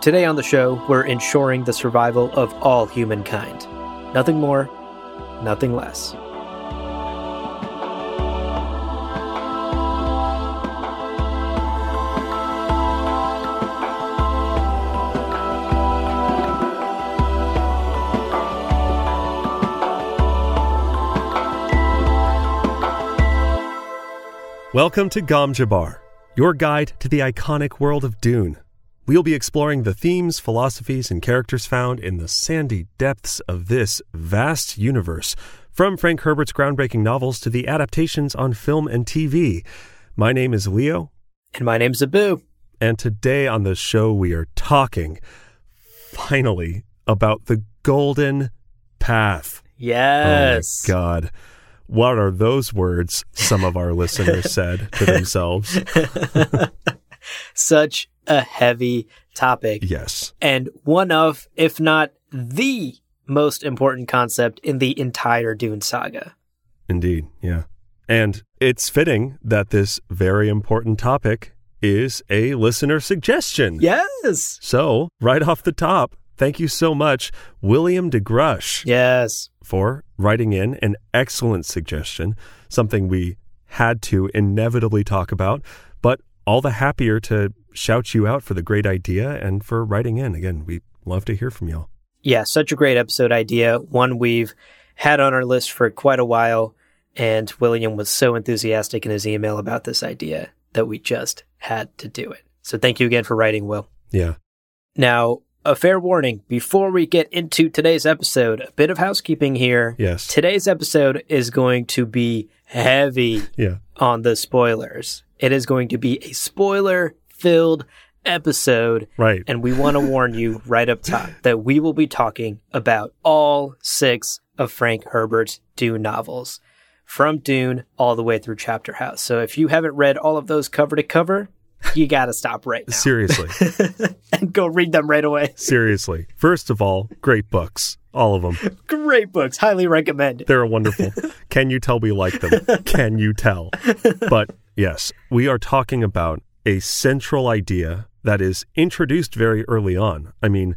Today on the show, we're ensuring the survival of all humankind. Nothing more, nothing less. Welcome to Gom Jabbar, your guide to the iconic world of Dune. We'll be exploring the themes, philosophies, and characters found in the sandy depths of this vast universe, from Frank Herbert's groundbreaking novels to the adaptations on film and TV. My name is Leo. And my name's Abu. And today on the show, we are talking, finally, about the Golden Path. Yes. Oh my God. What are those words? Some of our listeners said to themselves. Such a heavy topic. Yes. And one of, if not the most important concept in the entire Dune saga. Indeed. Yeah. And it's fitting that this very important topic is a listener suggestion. Yes. So, right off the top, thank you so much, William DeGrush. Yes. For writing in an excellent suggestion, something we had to inevitably talk about, but all the happier to shout you out for the great idea and for writing in. Again, we love to hear from y'all. Yeah, such a great episode idea. One we've had on our list for quite a while. And William was so enthusiastic in his email about this idea that we just had to do it. So thank you again for writing, Will. Yeah. Now, a fair warning before we get into today's episode, a bit of housekeeping here. Yes. Today's episode is going to be heavy yeah. on the spoilers. It is going to be a spoiler filled episode. Right. And we want to warn you right up top that we will be talking about all six of Frank Herbert's Dune novels, from Dune all the way through Chapter House. So if you haven't read all of those cover to cover, you got to stop right now. Seriously. and go read them right away. Seriously. First of all, great books. All of them. Great books. Highly recommend. They're wonderful. Can you tell we like them? Can you tell? But yes, we are talking about a central idea that is introduced very early on. I mean,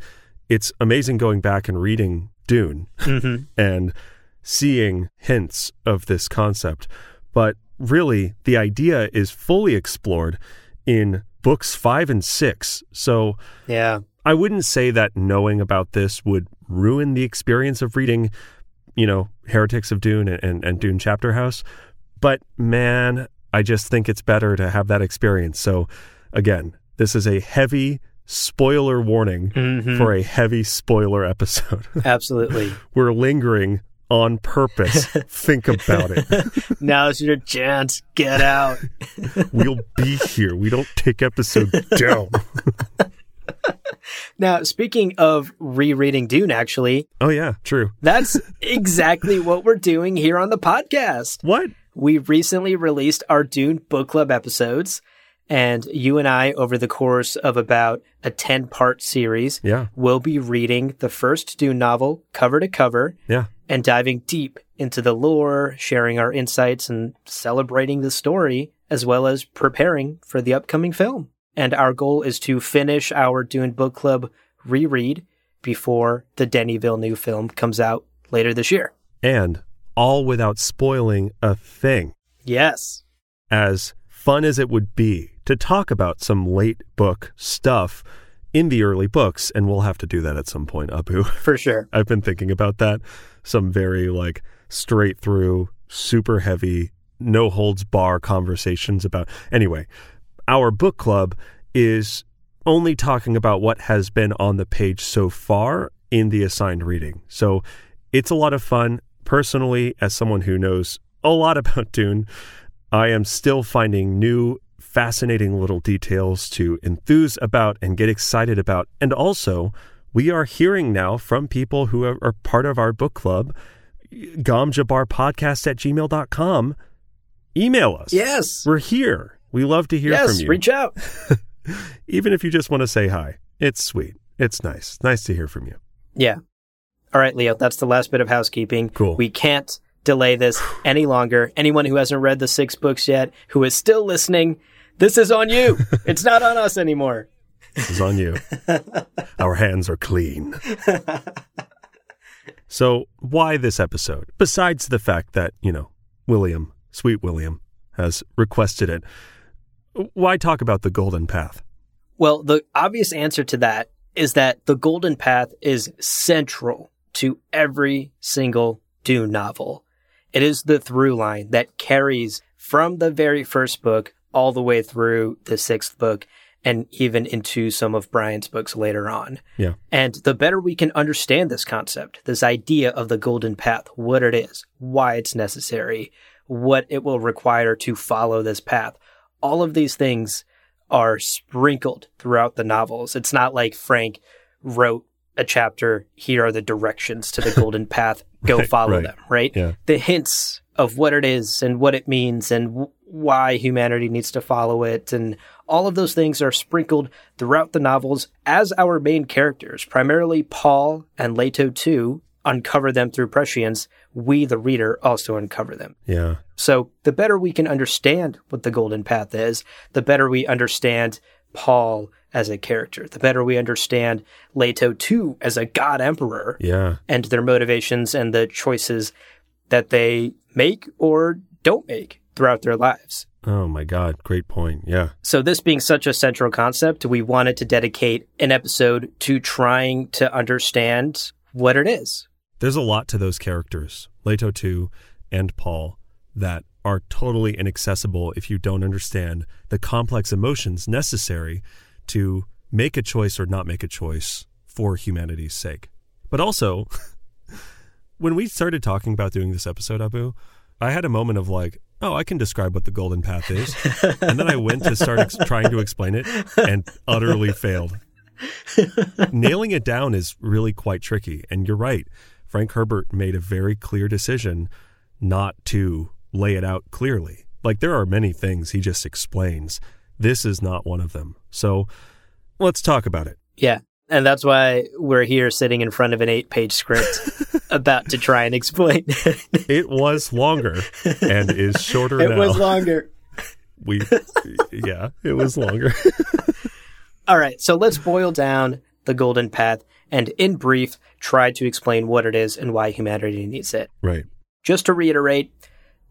it's amazing going back and reading Dune mm-hmm. and seeing hints of this concept. But really, the idea is fully explored in books five and six. So, yeah, I wouldn't say that knowing about this would ruin the experience of reading, you know, Heretics of Dune and, and, and Dune Chapter House. But man, I just think it's better to have that experience. So, again, this is a heavy spoiler warning mm-hmm. for a heavy spoiler episode. Absolutely. We're lingering on purpose. Think about it. Now's your chance. Get out. we'll be here. We don't take episode down. now, speaking of rereading Dune, actually. Oh, yeah, true. That's exactly what we're doing here on the podcast. What? We recently released our Dune book club episodes. And you and I, over the course of about a 10 part series, yeah. will be reading the first Dune novel cover to cover. Yeah. And diving deep into the lore, sharing our insights, and celebrating the story, as well as preparing for the upcoming film. And our goal is to finish our Dune Book Club reread before the Denis Villeneuve film comes out later this year. And all without spoiling a thing. Yes. As fun as it would be to talk about some late book stuff in the early books, and we'll have to do that at some point, Abu. For sure. I've been thinking about that. Some very like straight through, super heavy, no holds bar conversations about. Anyway, our book club is only talking about what has been on the page so far in the assigned reading. So it's a lot of fun. Personally, as someone who knows a lot about Dune, I am still finding new fascinating little details to enthuse about and get excited about. And also, we are hearing now from people who are, part of our book club, gomjabarpodcast at gmail.com. Email us. Yes. We're here. We love to hear yes, from you. reach out. Even if you just want to say hi, it's sweet. It's nice. Nice to hear from you. Yeah. All right, Leo, that's the last bit of housekeeping. Cool. We can't delay this any longer. Anyone who hasn't read the six books yet, who is still listening, this is on you. it's not on us anymore. This is on you. Our hands are clean. so, why this episode? Besides the fact that, you know, William, sweet William, has requested it, why talk about the Golden Path? Well, the obvious answer to that is that the Golden Path is central to every single Dune novel. It is the through line that carries from the very first book all the way through the sixth book and even into some of Brian's books later on. Yeah. And the better we can understand this concept, this idea of the golden path, what it is, why it's necessary, what it will require to follow this path, all of these things are sprinkled throughout the novels. It's not like Frank wrote a chapter, here are the directions to the golden path, go Right, follow right. them, right? Yeah. The hints of what it is and what it means and w- why humanity needs to follow it and all of those things are sprinkled throughout the novels as our main characters, primarily Paul and Leto II, uncover them through prescience. We, the reader, also uncover them. Yeah. So the better we can understand what the golden path is, the better we understand Paul as a character, the better we understand Leto II as a god emperor Yeah. and their motivations and the choices that they make or don't make throughout their lives. Oh my God. Great point. Yeah. So, this being such a central concept, we wanted to dedicate an episode to trying to understand what it is. There's a lot to those characters, Leto 2 and Paul, that are totally inaccessible if you don't understand the complex emotions necessary to make a choice or not make a choice for humanity's sake. But also, when we started talking about doing this episode, Abu, I had a moment of like, oh, I can describe what the golden path is. and then I went to start ex- trying to explain it and utterly failed. Nailing it down is really quite tricky. And you're right. Frank Herbert made a very clear decision not to lay it out clearly. Like there are many things he just explains. This is not one of them. So let's talk about it. Yeah. And that's why we're here sitting in front of an eight page script about to try and explain. It was longer and is shorter it now. was longer. we yeah, it was longer. All right. So, let's boil down the golden path and, in brief, try to explain what it is and why humanity needs it. right. Just to reiterate,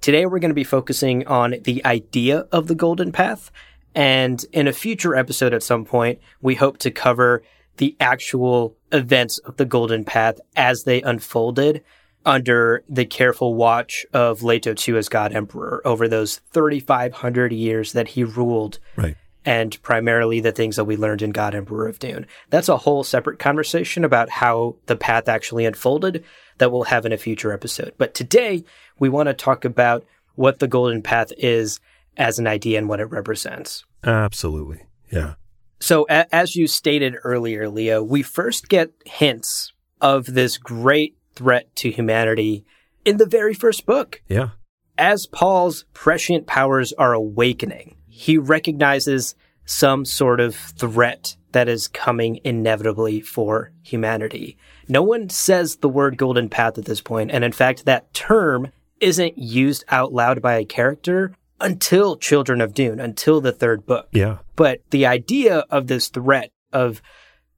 today we're going to be focusing on the idea of the golden path. And in a future episode at some point, we hope to cover the actual events of the golden path as they unfolded under the careful watch of Leto II as God Emperor over those 3,500 years that he ruled Right. and primarily the things that we learned in God Emperor of Dune. That's a whole separate conversation about how the path actually unfolded that we'll have in a future episode. But today, we want to talk about what the Golden Path is as an idea and what it represents. Absolutely. Yeah. So, a- as you stated earlier, Leo, we first get hints of this great threat to humanity in the very first book. Yeah. As Paul's prescient powers are awakening, he recognizes some sort of threat that is coming inevitably for humanity. No one says the word golden path at this point, and in fact, that term isn't used out loud by a character until Children of Dune, until the third book. Yeah. But the idea of this threat of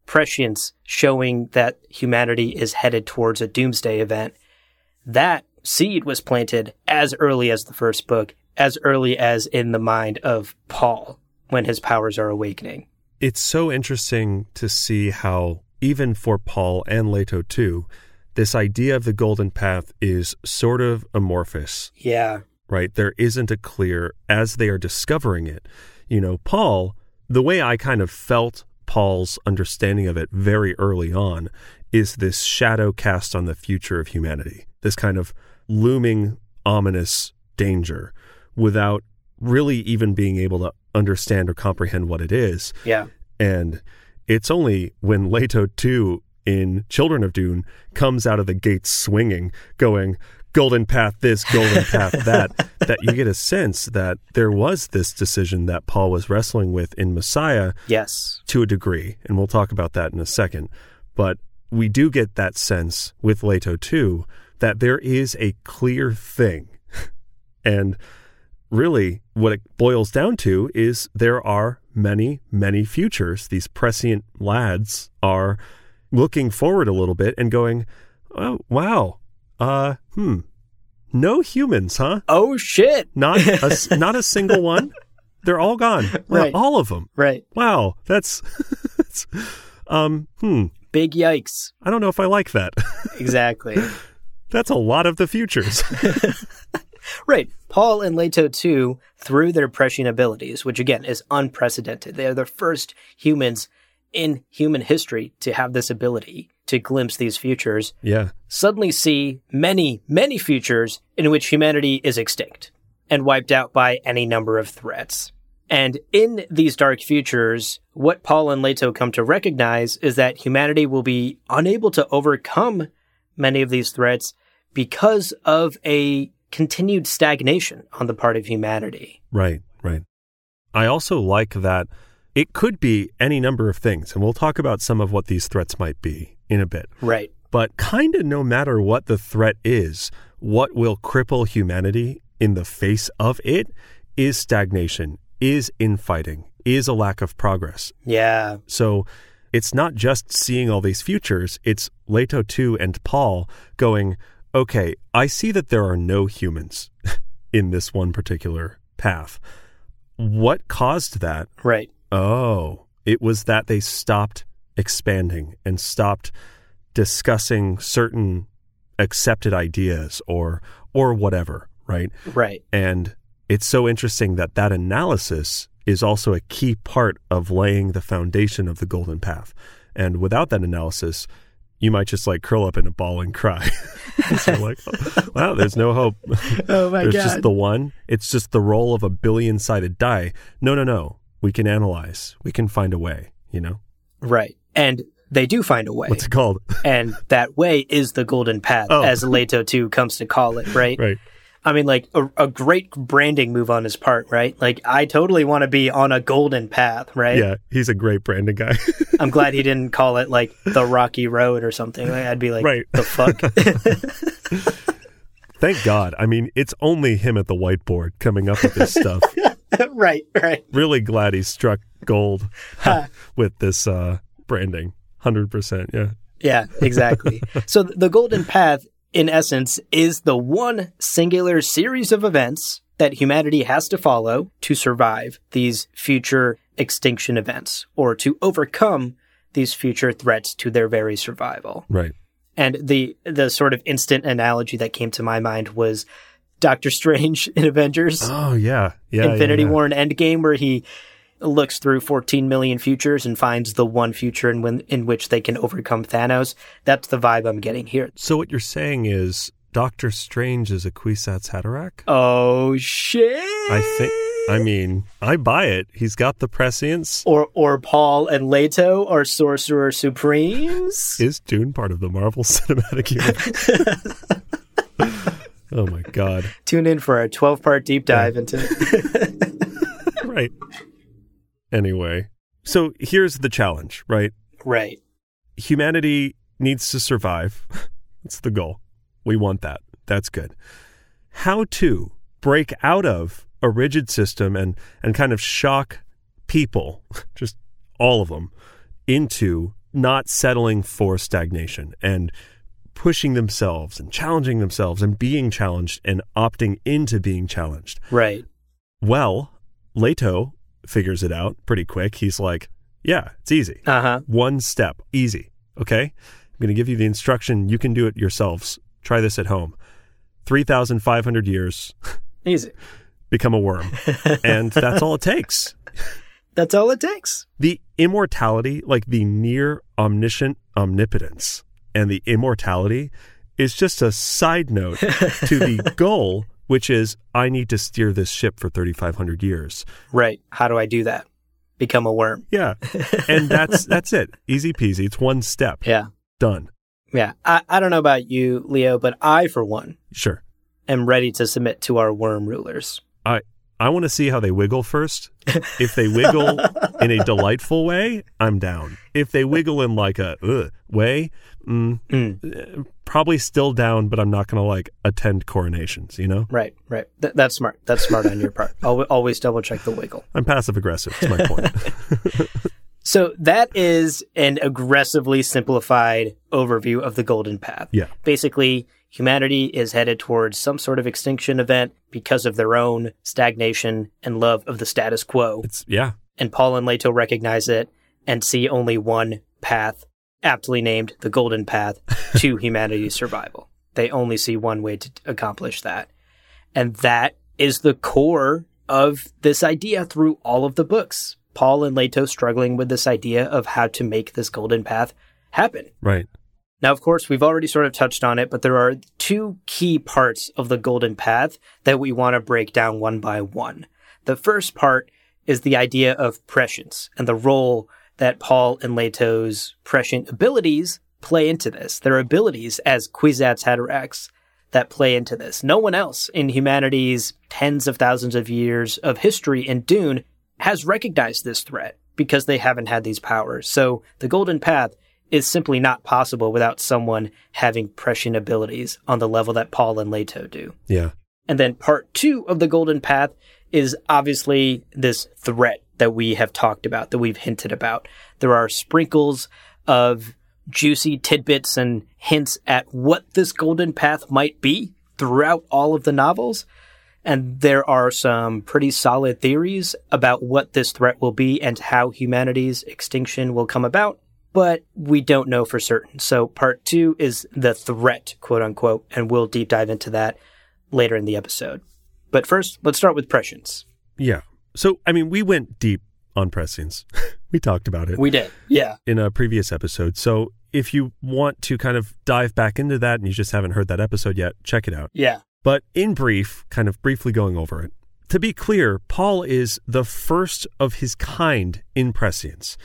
prescience showing that humanity is headed towards a doomsday event, that seed was planted as early as the first book, as early as in the mind of Paul when his powers are awakening. It's so interesting to see how, even for Paul and Leto II, this idea of the golden path is sort of amorphous, Yeah. Right? There isn't a clear, as they are discovering it. You know, Paul, the way I kind of felt Paul's understanding of it very early on is this shadow cast on the future of humanity, this kind of looming, ominous danger without really even being able to understand or comprehend what it is. Yeah. And it's only when Leto 2 in Children of Dune comes out of the gates swinging, going, golden path this, golden path that, that you get a sense that there was this decision that Paul was wrestling with in Messiah Yes. to a degree. And we'll talk about that in a second. But we do get that sense with Leto II that there is a clear thing. and really, what it boils down to is there are many, many futures. These prescient lads are looking forward a little bit and going, oh, wow, uh, hmm, no humans, huh? Oh shit. Not a, not a single one. They're all gone. Right. All of them. Right. Wow, that's, that's um, hmm. Big yikes. I don't know if I like that. Exactly. that's a lot of the futures. right. Paul and Leto II, through their prescient abilities, which again is unprecedented. They are the first humans in human history to have this ability to glimpse these futures. yeah. suddenly see many, many futures in which humanity is extinct and wiped out by any number of threats. And in these dark futures, what Paul and Leto come to recognize is that humanity will be unable to overcome many of these threats because of a continued stagnation on the part of humanity. Right, right. I also like that it could be any number of things, and we'll talk about some of what these threats might be in a bit. Right. But kind of no matter what the threat is, what will cripple humanity in the face of it is stagnation, is infighting, is a lack of progress. Yeah. So it's not just seeing all these futures, it's Leto 2 and Paul going, okay, I see that there are no humans in this one particular path. What caused that? Right. Oh, it was that they stopped expanding and stopped discussing certain accepted ideas or or whatever, right? Right. And it's so interesting that that analysis is also a key part of laying the foundation of the golden path. And without that analysis, you might just like curl up in a ball and cry. so like, oh, wow, there's no hope. Oh my god! there's just the one. It's just the roll of a billion sided die. No, no, no. We can analyze. We can find a way, you know? Right. And they do find a way. What's it called? and that way is the golden path, Oh. as Leto 2 comes to call it, right? right. I mean, like a, a great branding move on his part, right? Like, I totally want to be on a golden path, right? Yeah, he's a great branding guy. I'm glad he didn't call it like the Rocky Road or something. Like, I'd be like, Right. the fuck? Thank God. I mean, it's only him at the whiteboard coming up with this stuff. right, right. really glad he struck gold with this uh, branding. 100%. Yeah. Yeah, exactly. so the golden path, in essence, is the one singular series of events that humanity has to follow to survive these future extinction events or to overcome these future threats to their very survival. Right. And the the sort of instant analogy that came to my mind was Doctor Strange in Avengers Oh, yeah. Yeah. Infinity yeah, yeah. War and Endgame where he looks through 14 million futures and finds the one future in, when, in which they can overcome Thanos. That's the vibe I'm getting here. So, what you're saying is Doctor Strange is a Kwisatz Haderach? Oh shit! I think, I mean, I buy it. He's got the prescience. or or Paul and Leto are Sorcerer Supremes. Is Dune part of the Marvel Cinematic Universe? oh, my God. Tune in for a 12 part deep dive into. Right. Anyway, so here's the challenge, right? right. humanity needs to survive. That's the goal. We want that. That's good. How to break out of a rigid system and, and kind of shock people, just all of them, into not settling for stagnation and pushing themselves and challenging themselves and being challenged and opting into being challenged. Right. Well, Leto figures it out pretty quick. He's like, yeah, it's easy. Uh huh. One step, easy. Okay? I'm going to give you the instruction. You can do it yourselves. Try this at home. 3,500 years, Easy. become a worm. and that's all it takes. That's all it takes. The immortality, like the near omniscient omnipotence and the immortality, is just a side note to the goal which is I need to steer this ship for 3,500 years. Right. How do I do that? Become a worm. Yeah. And that's that's it. Easy peasy. It's one step. Yeah. Done. Yeah. I, I don't know about you, Leo, but I, for one, Sure. am ready to submit to our worm rulers. I I want to see how they wiggle first. If they wiggle in a delightful way, I'm down. If they wiggle in like a ugh way, mm, Mm. eh, probably still down, but I'm not going to like attend coronations, you know? Right. Right. Th- that's smart. That's smart on your part. Always, always double check the wiggle. I'm passive aggressive. Is my point. So that is an aggressively simplified overview of the Golden Path. yeah. Basically, humanity is headed towards some sort of extinction event because of their own stagnation and love of the status quo. It's yeah. And Paul and Leto recognize it and see only one path, aptly named the Golden Path, to humanity's survival. They only see one way to accomplish that. And that is the core of this idea through all of the books. Paul and Leto struggling with this idea of how to make this golden path happen. Right. Now, of course, we've already sort of touched on it, but there are two key parts of the golden path that we want to break down one by one. The first part is the idea of prescience and the role that Paul and Leto's prescient abilities play into this. Their abilities as Kwisatz Haderachs that play into this. No one else in humanity's tens of thousands of years of history in Dune has recognized this threat because they haven't had these powers. So the Golden Path is simply not possible without someone having prescient abilities on the level that Paul and Leto do. Yeah. And then part two of the Golden Path is obviously this threat that we have talked about, that we've hinted about. There are sprinkles of juicy tidbits and hints at what this Golden Path might be throughout all of the novels. And there are some pretty solid theories about what this threat will be and how humanity's extinction will come about, but we don't know for certain. So part two is the threat, quote unquote, and we'll deep dive into that later in the episode. But first, let's start with prescience. Yeah. So I mean, we went deep on prescience. we talked about it We did. Yeah. in a previous episode. So if you want to kind of dive back into that and you just haven't heard that episode yet, check it out. Yeah. But in brief, kind of briefly going over it, to be clear, Paul is the first of his kind in prescience.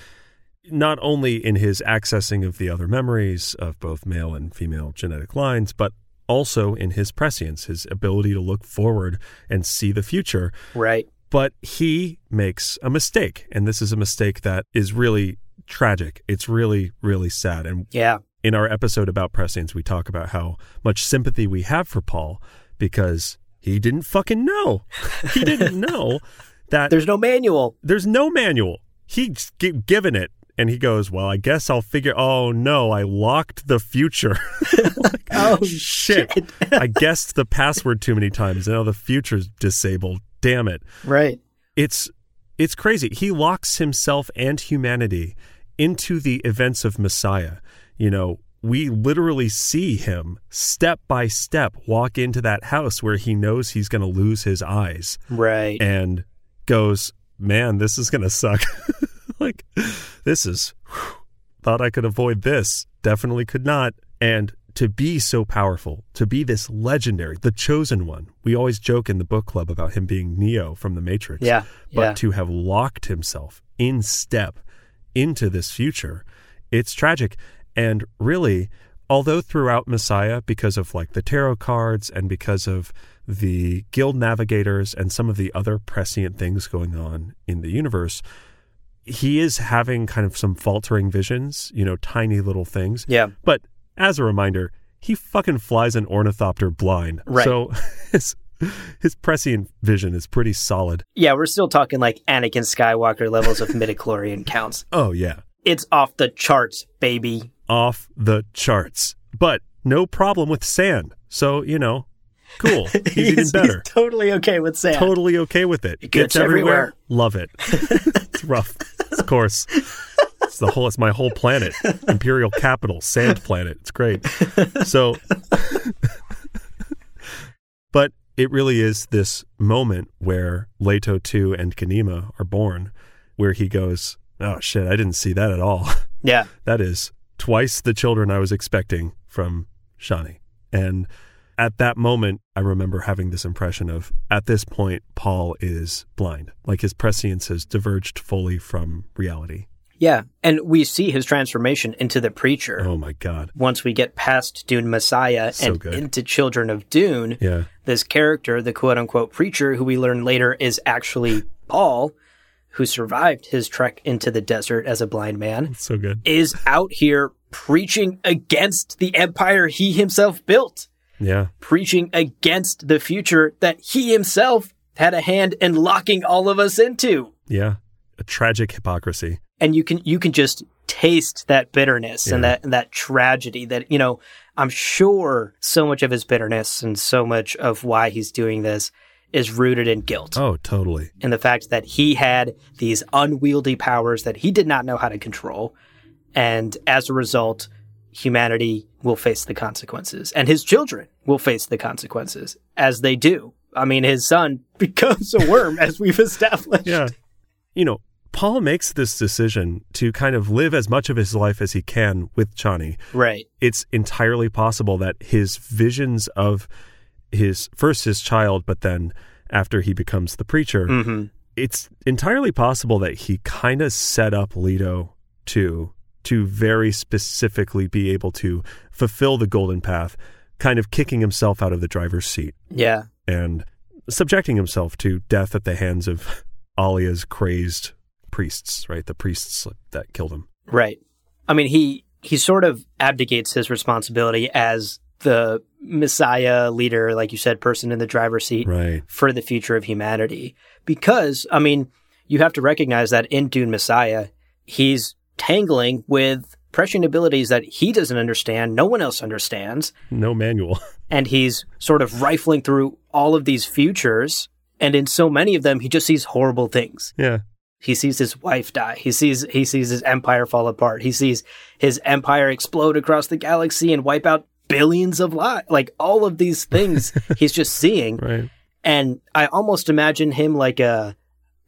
Not only in his accessing of the other memories of both male and female genetic lines, but also in his prescience, his ability to look forward and see the future. Right. But he makes a mistake, and this is a mistake that is really tragic. It's really, really sad. And Yeah. in our episode about prescience, we talk about how much sympathy we have for Paul because he didn't fucking know. He didn't know that There's no manual. there's no manual. He's gi- given it. And he goes, Well, I guess I'll figure. Oh, no, I locked the future. Like, Oh, shit. shit. I guessed the password too many times. Now the future's disabled. Damn it Right. it's it's crazy. He locks himself and humanity into the events of Messiah. You know, we literally see him step by step walk into that house where he knows he's going to lose his eyes Right. and goes, "Man, this is going to suck." like this is whew, thought I could avoid this. Definitely could not. And to be so powerful, to be this legendary, the chosen one. We always joke in the book club about him being Neo from the Matrix yeah. but yeah. to have locked himself in step into this future, it's tragic. And really, although throughout Messiah, because of like the tarot cards and because of the guild navigators and some of the other prescient things going on in the universe, he is having kind of some faltering visions, you know, tiny little things. yeah. But as a reminder, he fucking flies an ornithopter blind. Right. So his, his prescient vision is pretty solid. Yeah. We're still talking like Anakin Skywalker levels of midichlorian counts. Oh, yeah. It's off the charts, baby. Off the charts. But no problem with sand. So, you know, cool. He's, even better. he's totally okay with sand. totally okay with it. It gets everywhere. Love it. it's rough. Of course. It's the whole it's my whole planet. Imperial capital, sand planet. It's great. So But it really is this moment where Leto 2 and Ghanima are born, where he goes, Oh shit, I didn't see that at all. Yeah. That is twice the children I was expecting from Chani. And at that moment, I remember having this impression of at this point, Paul is blind. Like his prescience has diverged fully from reality. Yeah. And we see his transformation into the preacher. Oh my God. Once we get past Dune Messiah So and good. into Children of Dune, Yeah. this character, the quote unquote preacher, who we learn later is actually Paul, who survived his trek into the desert as a blind man, So good. is out here preaching against the empire he himself built, Yeah. preaching against the future that he himself had a hand in locking all of us into. Yeah. A tragic hypocrisy. and you can you can just taste that bitterness and that and that tragedy that you know i'm sure so much of his bitterness and so much of why he's doing this is rooted in guilt Oh, totally. in the fact that he had these unwieldy powers that he did not know how to control and as a result humanity will face the consequences and his children will face the consequences as they do i mean his son becomes a worm as we've established Yeah. You know, Paul makes this decision to kind of live as much of his life as he can with Chani. right It's entirely possible that his visions of his first his child, but then after he becomes the preacher, hmm it's entirely possible that he kind of set up Leto to to very specifically be able to fulfill the golden path, kind of kicking himself out of the driver's seat yeah and subjecting himself to death at the hands of Alia's crazed priests, right? The priests that killed him. Right. I mean, he he sort of abdicates his responsibility as the Messiah leader, like you said, person in the driver's seat Right. for the future of humanity. Because, I mean, you have to recognize that in Dune Messiah, he's tangling with prescient abilities that he doesn't understand, no one else understands, No manual. and he's sort of rifling through all of these futures. And in so many of them, he just sees horrible things. yeah. He sees his wife die. He sees he sees his empire fall apart. He sees his empire explode across the galaxy and wipe out billions of lives. Like all of these things he's just seeing. Right. And I almost imagine him like a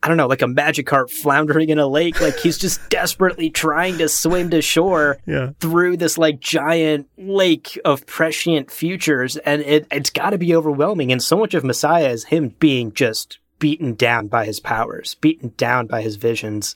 I don't know, like a Magikarp floundering in a lake. Like he's just desperately trying to swim to shore Yeah. through this like giant lake of prescient futures. And it, it's got to be overwhelming. And so much of Messiah is him being just beaten down by his powers, beaten down by his visions.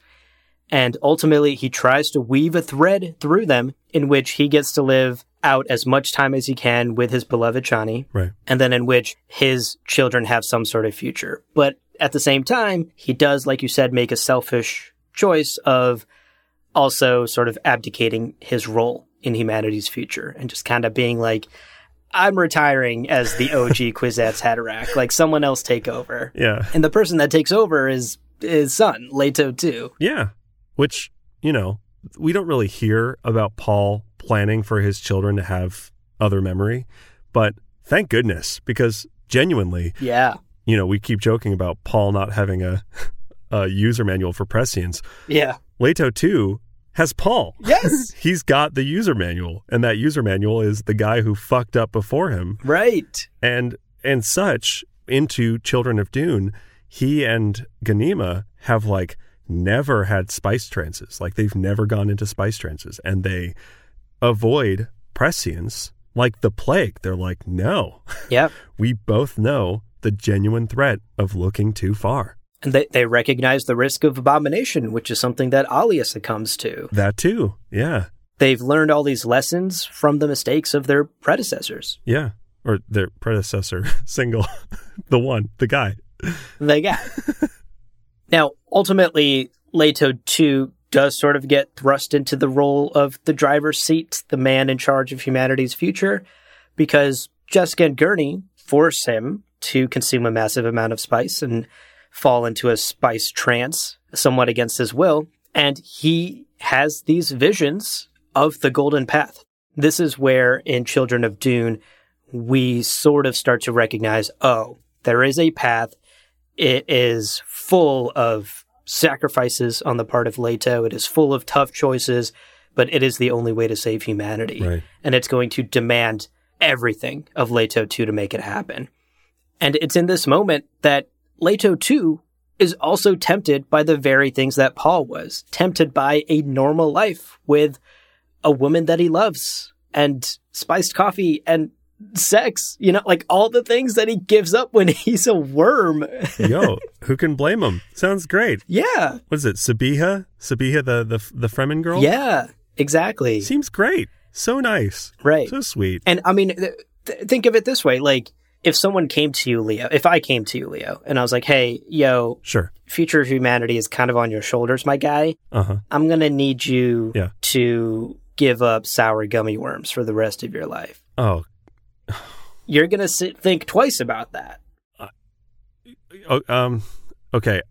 And ultimately, he tries to weave a thread through them in which he gets to live out as much time as he can with his beloved Chani, Right. and then in which his children have some sort of future. But at the same time, he does, like you said, make a selfish choice of also sort of abdicating his role in humanity's future and just kind of being like, I'm retiring as the OG Kwisatz Haderach. Like someone else take over. Yeah. And the person that takes over is his son, Leto II. Yeah. Which, you know, we don't really hear about Paul planning for his children to have other memory, but thank goodness because genuinely, Yeah. You know, we keep joking about Paul not having a, a user manual for prescience. Yeah. Leto 2 has Paul. Yes. He's got the user manual, and that user manual is the guy who fucked up before him. right. And and such into Children of Dune, he and Ghanima have like never had spice trances. Like they've never gone into spice trances and they avoid prescience like the plague. They're like, no, Yep. we both know the genuine threat of looking too far. And they, they recognize the risk of abomination, which is something that Alia succumbs to. That too. Yeah. They've learned all these lessons from the mistakes of their predecessors. Yeah. Or their predecessor, single, the one, the guy. They got. now, ultimately, Leto 2 does sort of get thrust into the role of the driver's seat, the man in charge of humanity's future, because Jessica and Gurney force him to consume a massive amount of spice and fall into a spice trance, somewhat against his will. And he has these visions of the golden path. This is where in Children of Dune, we sort of start to recognize, oh, there is a path. It is full of sacrifices on the part of Leto. It is full of tough choices, but it is the only way to save humanity. Right. And it's going to demand everything of Leto 2 to make it happen. And it's in this moment that Leto II is also tempted by the very things that Paul was tempted by a normal life with a woman that he loves and spiced coffee and sex, you know, like all the things that he gives up when he's a worm. Yo, who can blame him? Sounds great. yeah. What is it? Sabiha? Sabiha, the the the Fremen girl. Yeah, exactly. seems great. So nice. Right. So sweet. And I mean, th- th- think of it this way: like, if someone came to you, Leo, if I came to you, Leo, and I was like, "Hey, yo, Sure. future of humanity is kind of on your shoulders, my guy. Uh huh. I'm gonna need you Yeah. to give up sour gummy worms for the rest of your life. Oh, You're gonna sit, think twice about that. oh, um, okay.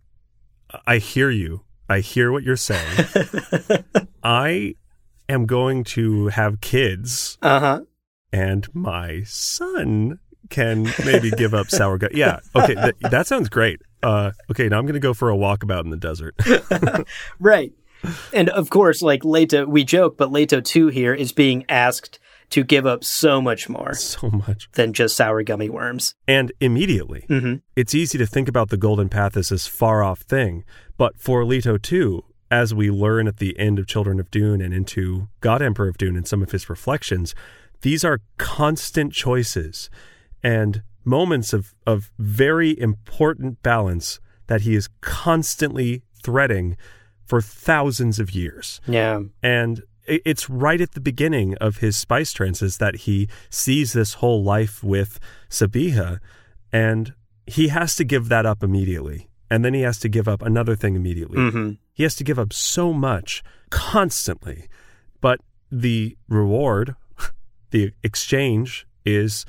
I hear you. I hear what you're saying. I am going to have kids, Uh huh. and my son can maybe give up sour gut. Yeah. Okay. Th- that sounds great. Uh, okay. Now I'm going to go for a walkabout in the desert. Right. And of course, like Leto, we joke, but Leto 2 here is being asked to give up so much more so much. than just sour gummy worms. And immediately, Mm-hmm. it's easy to think about the Golden Path as this far off thing, but for Leto II, as we learn at the end of Children of Dune and into God Emperor of Dune and some of his reflections, these are constant choices and moments of, of very important balance that he is constantly threading for thousands of years. Yeah. And it's right at the beginning of his spice trances that he sees this whole life with Sabiha, and he has to give that up immediately. And then he has to give up another thing immediately. Mm-hmm. He has to give up so much constantly. But the reward, the exchange, is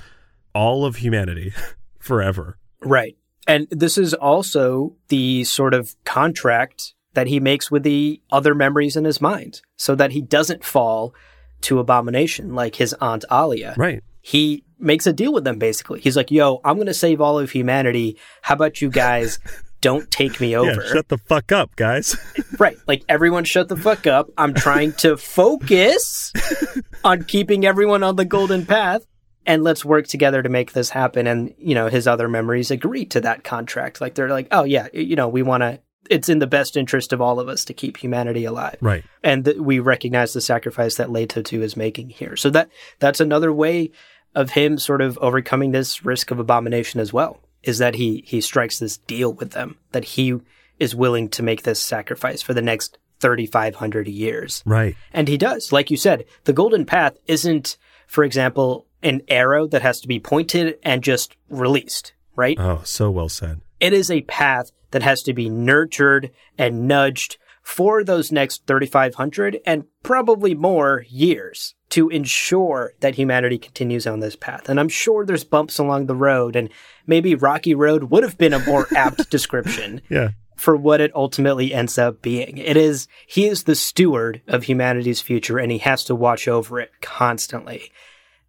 all of humanity forever. Right. And this is also the sort of contract that he makes with the other memories in his mind so that he doesn't fall to abomination like his aunt Alia. Right. He makes a deal with them basically. He's like, yo, I'm going to save all of humanity. How about you guys don't take me over? Yeah, shut the fuck up, guys. Right. Like everyone shut the fuck up. I'm trying to focus on keeping everyone on the golden path and let's work together to make this happen. And, you know, his other memories agree to that contract. Like they're like, oh yeah, you know, we want to, it's in the best interest of all of us to keep humanity alive. right. And th- we recognize the sacrifice that Leto 2 is making here. So that, that's another way of him sort of overcoming this risk of abomination as well, is that he, he strikes this deal with them, that he is willing to make this sacrifice for the next 3,500 years. Right. And he does. Like you said, the golden path isn't, for example, an arrow that has to be pointed and just released, right? Oh, so well said. It is a path that has to be nurtured and nudged for those next 3,500 and probably more years to ensure that humanity continues on this path. And I'm sure there's bumps along the road, and maybe Rocky Road would have been a more apt description Yeah. for what it ultimately ends up being. It is, he is the steward of humanity's future and he has to watch over it constantly.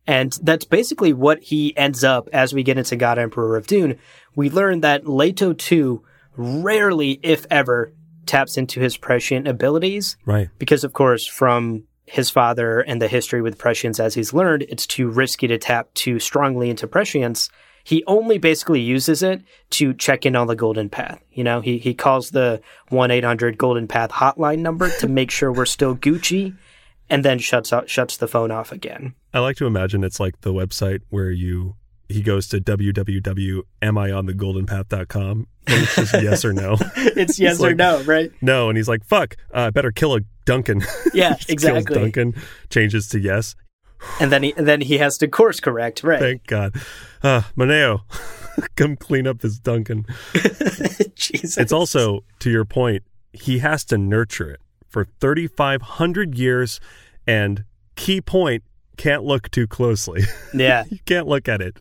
And that's basically what he ends up as we get into God Emperor of Dune. We learn that Leto 2 rarely, if ever, taps into his prescient abilities Right. because, of course, from his father and the history with prescience as he's learned, it's too risky to tap too strongly into prescience. He only basically uses it to check in on the Golden Path. You know, he, he calls the 1 800 Golden Path hotline number to make sure we're still Gucci and then shuts out, shuts the phone off again. I like to imagine it's like the website where you he goes to www.amionthegoldenpath.com and it's just yes or no. It's yes or like- no, right? No, and he's like, "Fuck, uh, I better kill a Duncan." Yeah, exactly. Duncan changes to yes. And then he, and then he has to course correct, right? Thank God. Uh, Moneo, come clean up this Duncan. Jesus. It's also to your point. He has to nurture it for thirty five hundred years, and key point can't look too closely. yeah, you can't look at it.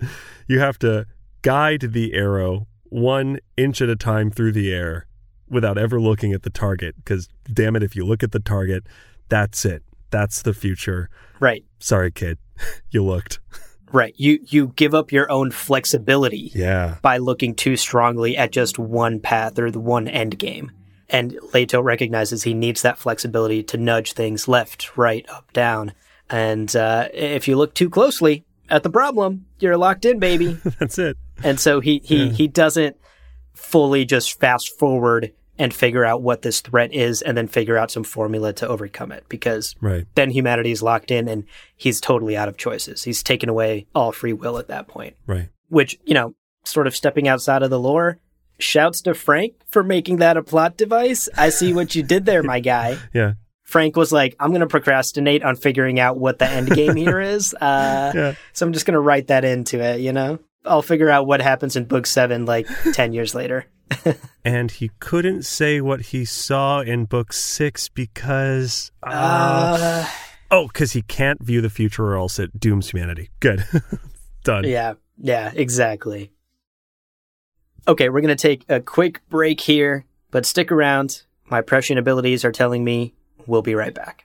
You have to guide the arrow one inch at a time through the air without ever looking at the target. Because, damn it, if you look at the target, that's it. That's the future. right. Sorry, kid. you looked. Right. You you give up your own flexibility Yeah. by looking too strongly at just one path or the one end game. And Leto recognizes he needs that flexibility to nudge things left, right, up, down. And uh, if you look too closely at the problem, you're locked in, baby. That's it. and so he he he doesn't fully just fast forward and figure out what this threat is and then figure out some formula to overcome it because Right. then humanity is locked in and he's totally out of choices. He's taken away all free will at that point, Right. which, you know, sort of stepping outside of the lore. Shouts to Frank for making that a plot device. I see what you did there, my guy. Yeah. Frank was like, I'm going to procrastinate on figuring out what the end game here is. Uh, Yeah. So I'm just going to write that into it, you know? I'll figure out what happens in book seven like 10 years later. And he couldn't say what he saw in book six because. Uh, Uh, oh, because he can't view the future or else it dooms humanity. Good. Done. yeah, yeah, exactly. Okay, we're going to take a quick break here, but stick around. My prescient abilities are telling me we'll be right back.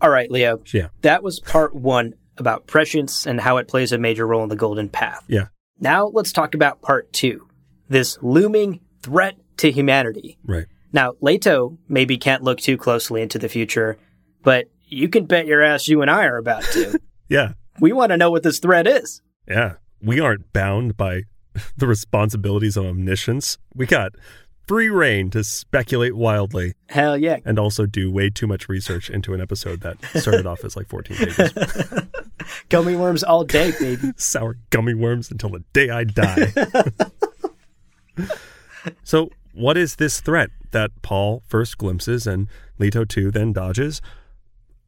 All right, Leo. Yeah. That was part one about prescience and how it plays a major role in the Golden Path. Yeah. Now let's talk about part two this looming threat to humanity. Right. Now, Leto maybe can't look too closely into the future, but you can bet your ass you and I are about to. Yeah. we want to know what this threat is. Yeah. We aren't bound by the responsibilities of omniscience. We got free reign to speculate wildly Hell yeah. and also do way too much research into an episode that started off as like 14 pages. Gummy worms all day, baby. Sour gummy worms until the day I die. so, what is this threat that Paul first glimpses and Leto II then dodges?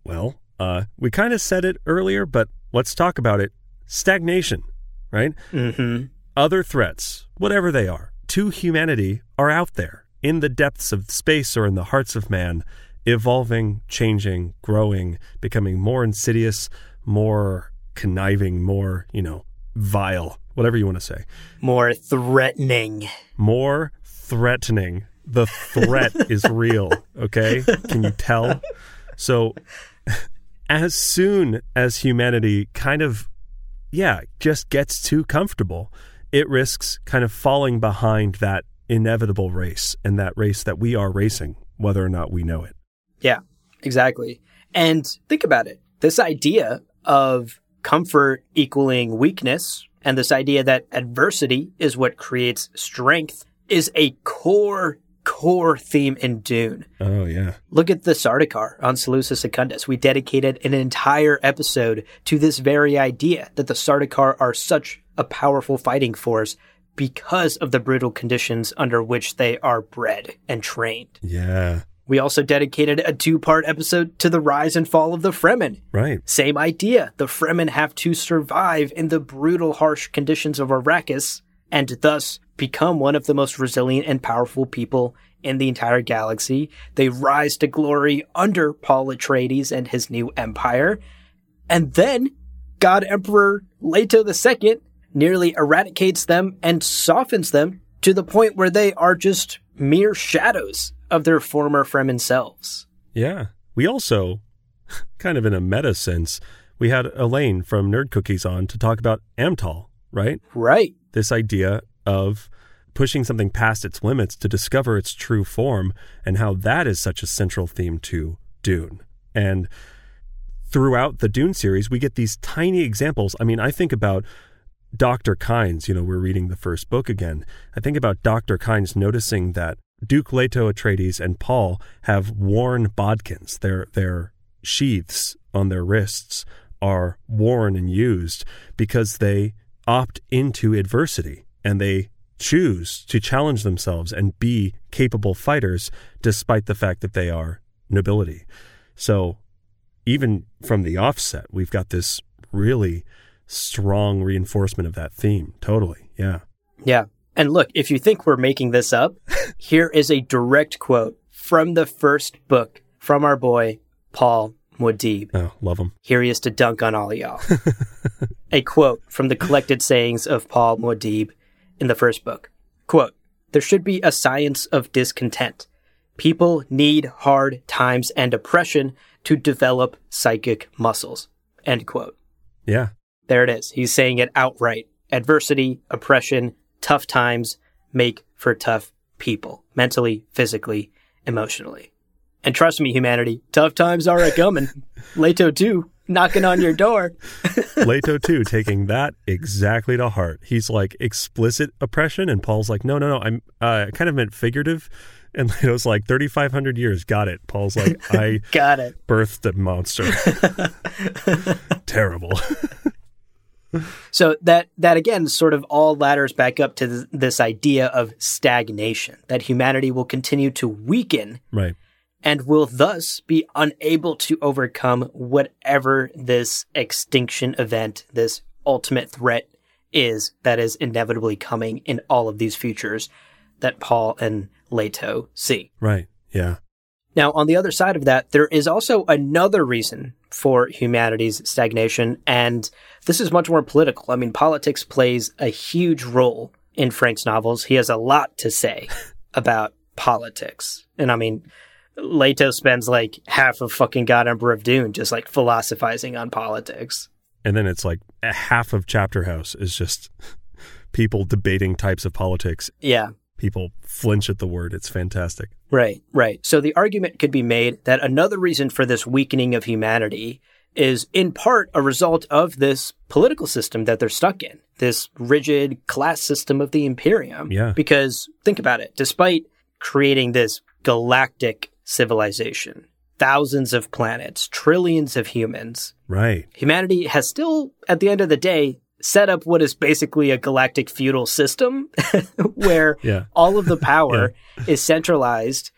Well, uh, we kind of said it earlier, but let's talk about it. Stagnation, right? hmm Other threats, whatever they are, to humanity are out there in the depths of space or in the hearts of man, evolving, changing, growing, becoming more insidious, more conniving, more, you know, vile, whatever you want to say. More threatening. More threatening. The threat is real, okay? Can you tell? So, as soon as humanity kind of, yeah, just gets too comfortable, it risks kind of falling behind that inevitable race and that race that we are racing, whether or not we know it. Yeah, exactly. And think about it. This idea of comfort equaling weakness and this idea that adversity is what creates strength is a core, core theme in Dune. Oh, yeah. Look at the Sardaukar on Salusa Secundus. We dedicated an entire episode to this very idea that the Sardaukar are such a powerful fighting force because of the brutal conditions under which they are bred and trained. Yeah. We also dedicated a two part episode to the rise and fall of the Fremen. Right. Same idea. The Fremen have to survive in the brutal, harsh conditions of Arrakis and thus become one of the most resilient and powerful people in the entire galaxy. They rise to glory under Paul Atreides and his new empire. And then God Emperor Leto II nearly eradicates them and softens them to the point where they are just mere shadows of their former Fremen selves. Yeah. We also, kind of in a meta sense, we had Elaine from Nerd Cookies on to talk about Amtal, right? Right. This idea of pushing something past its limits to discover its true form and how that is such a central theme to Dune. And throughout the Dune series, we get these tiny examples. I mean, I think about Dr. Kynes, you know, we're reading the first book again. I think about Dr. Kynes noticing that Duke Leto Atreides and Paul have worn bodkins. Their their sheaths on their wrists are worn and used because they opt into adversity and they choose to challenge themselves and be capable fighters despite the fact that they are nobility. So even from the offset, we've got this really strong reinforcement of that theme. Totally. Yeah. Yeah. And look, if you think we're making this up, here is a direct quote from the first book from our boy, Paul Muad'Dib. Oh, love him. Here he is to dunk on all of y'all. a quote from the collected sayings of Paul Muad'Dib. in the first book. Quote, there should be a science of discontent. People need hard times and oppression to develop psychic muscles. End quote. Yeah. There it is. He's saying it outright. Adversity, oppression, tough times make for tough people, mentally, physically, emotionally. And trust me, humanity, tough times are a coming. Leto II, knocking on your door. Leto II, taking that exactly to heart. He's like explicit oppression, and Paul's like, no, no, no. I'm uh, kind of meant figurative. And Leto's like, 3,500 years, got it. Paul's like, I got it. Birthed a monster. Terrible. So that that again sort of all ladders back up to th- this idea of stagnation that humanity will continue to weaken right. and will thus be unable to overcome whatever this extinction event this ultimate threat is that is inevitably coming in all of these futures that Paul and Leto see. Right. Yeah now, on the other side of that, there is also another reason for humanity's stagnation, and this is much more political. I mean, politics plays a huge role in Frank's novels. He has a lot to say about politics. And I mean, Leto spends like half of fucking God Emperor of Dune just like philosophizing on politics. And then it's like a half of Chapter House is just people debating types of politics. Yeah people flinch at the word. It's fantastic. Right, right. So the argument could be made that another reason for this weakening of humanity is in part a result of this political system that they're stuck in, this rigid class system of the Imperium. Yeah. Because think about it, despite creating this galactic civilization, thousands of planets, trillions of humans. Right. Humanity has still, at the end of the day, set up what is basically a galactic feudal system where yeah. all of the power yeah. is centralized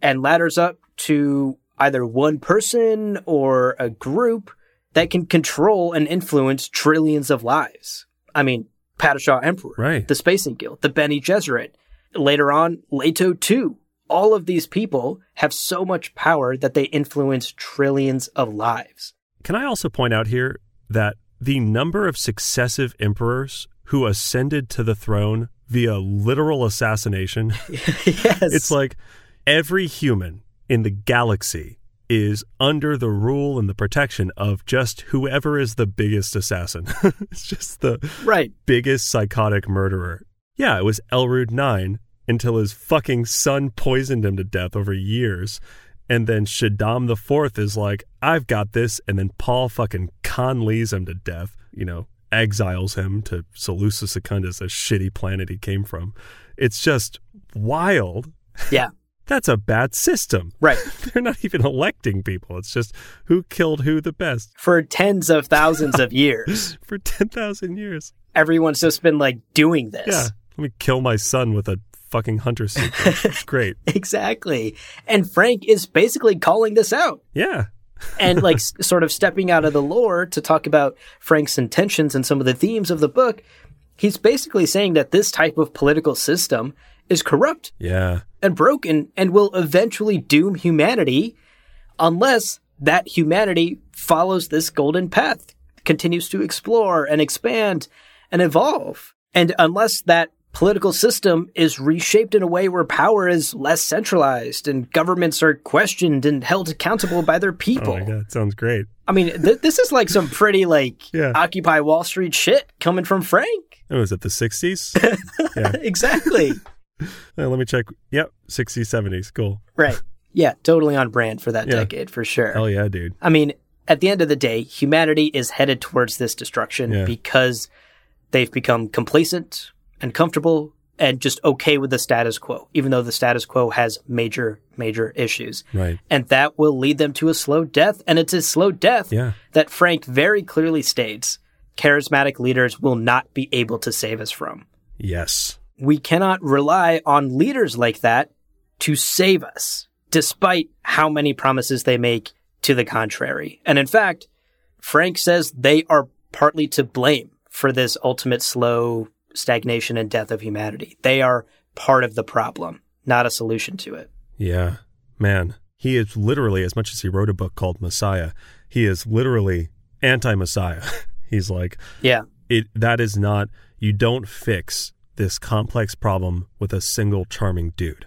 and ladders up to either one person or a group that can control and influence trillions of lives. I mean, Padishah Emperor, right. the Spacing Guild, the Bene Gesserit, later on, Leto II. All of these people have so much power that they influence trillions of lives. Can I also point out here that the number of successive emperors who ascended to the throne via literal assassination. yes. It's like every human in the galaxy is under the rule and the protection of just whoever is the biggest assassin. it's just the right. biggest psychotic murderer. Yeah, it was Elrood IX until his fucking son poisoned him to death over years. And then Shaddam the Fourth is like, I've got this. And then Paul fucking conlees him to death, you know, exiles him to Salusa Secundus, a shitty planet he came from. It's just wild. Yeah. That's a bad system. Right. They're not even electing people. It's just who killed who the best. For tens of thousands of years. For 10,000 years. Everyone's just been like doing this. Yeah. Let me kill my son with a fucking hunter. It's great. exactly. And Frank is basically calling this out. Yeah. And like s- sort of stepping out of the lore to talk about Frank's intentions and some of the themes of the book. He's basically saying that this type of political system is corrupt Yeah. and broken and will eventually doom humanity unless that humanity follows this golden path, continues to explore and expand and evolve. And unless that political system is reshaped in a way where power is less centralized and governments are questioned and held accountable by their people. Oh my god, sounds great. I mean, th- this is like some pretty like Yeah. Occupy Wall Street shit coming from Frank. Oh, was it the 60s? exactly. Uh, let me check. Yep, 60s, 70s. Cool. right. Yeah, totally on brand for that Yeah. decade for sure. Hell yeah, dude. I mean, at the end of the day, humanity is headed towards this destruction Yeah. because they've become complacent and comfortable and just okay with the status quo, even though the status quo has major, major issues. Right. And that will lead them to a slow death. And it's a slow death Yeah. that Frank very clearly states charismatic leaders will not be able to save us from. Yes. We cannot rely on leaders like that to save us, despite how many promises they make to the contrary. And in fact, Frank says they are partly to blame for this ultimate slow stagnation and death of humanity. They are part of the problem, not a solution to it. Yeah. Man, he is literally, as much as he wrote a book called Messiah, he is literally anti Messiah. He's like, Yeah. it that is not you don't fix this complex problem with a single charming dude.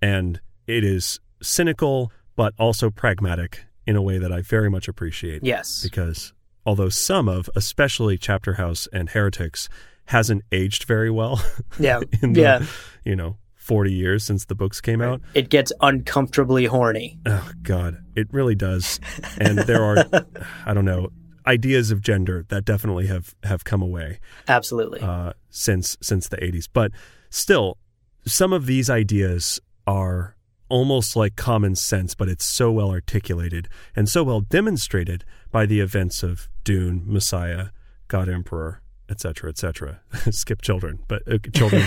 And it is cynical, but also pragmatic in a way that I very much appreciate. Yes. Because although some of, especially Chapter House and Heretics, hasn't aged very well. Yeah. in the, yeah. you know, 40 years since the books came out. It gets uncomfortably horny. Oh, God. It really does. And there are, I don't know, ideas of gender that definitely have, have come away Absolutely. uh, since since the 80s. But still, some of these ideas are almost like common sense, but it's so well articulated and so well demonstrated by the events of Dune, Messiah, God Emperor, etc., etc. Skip children, but uh, children.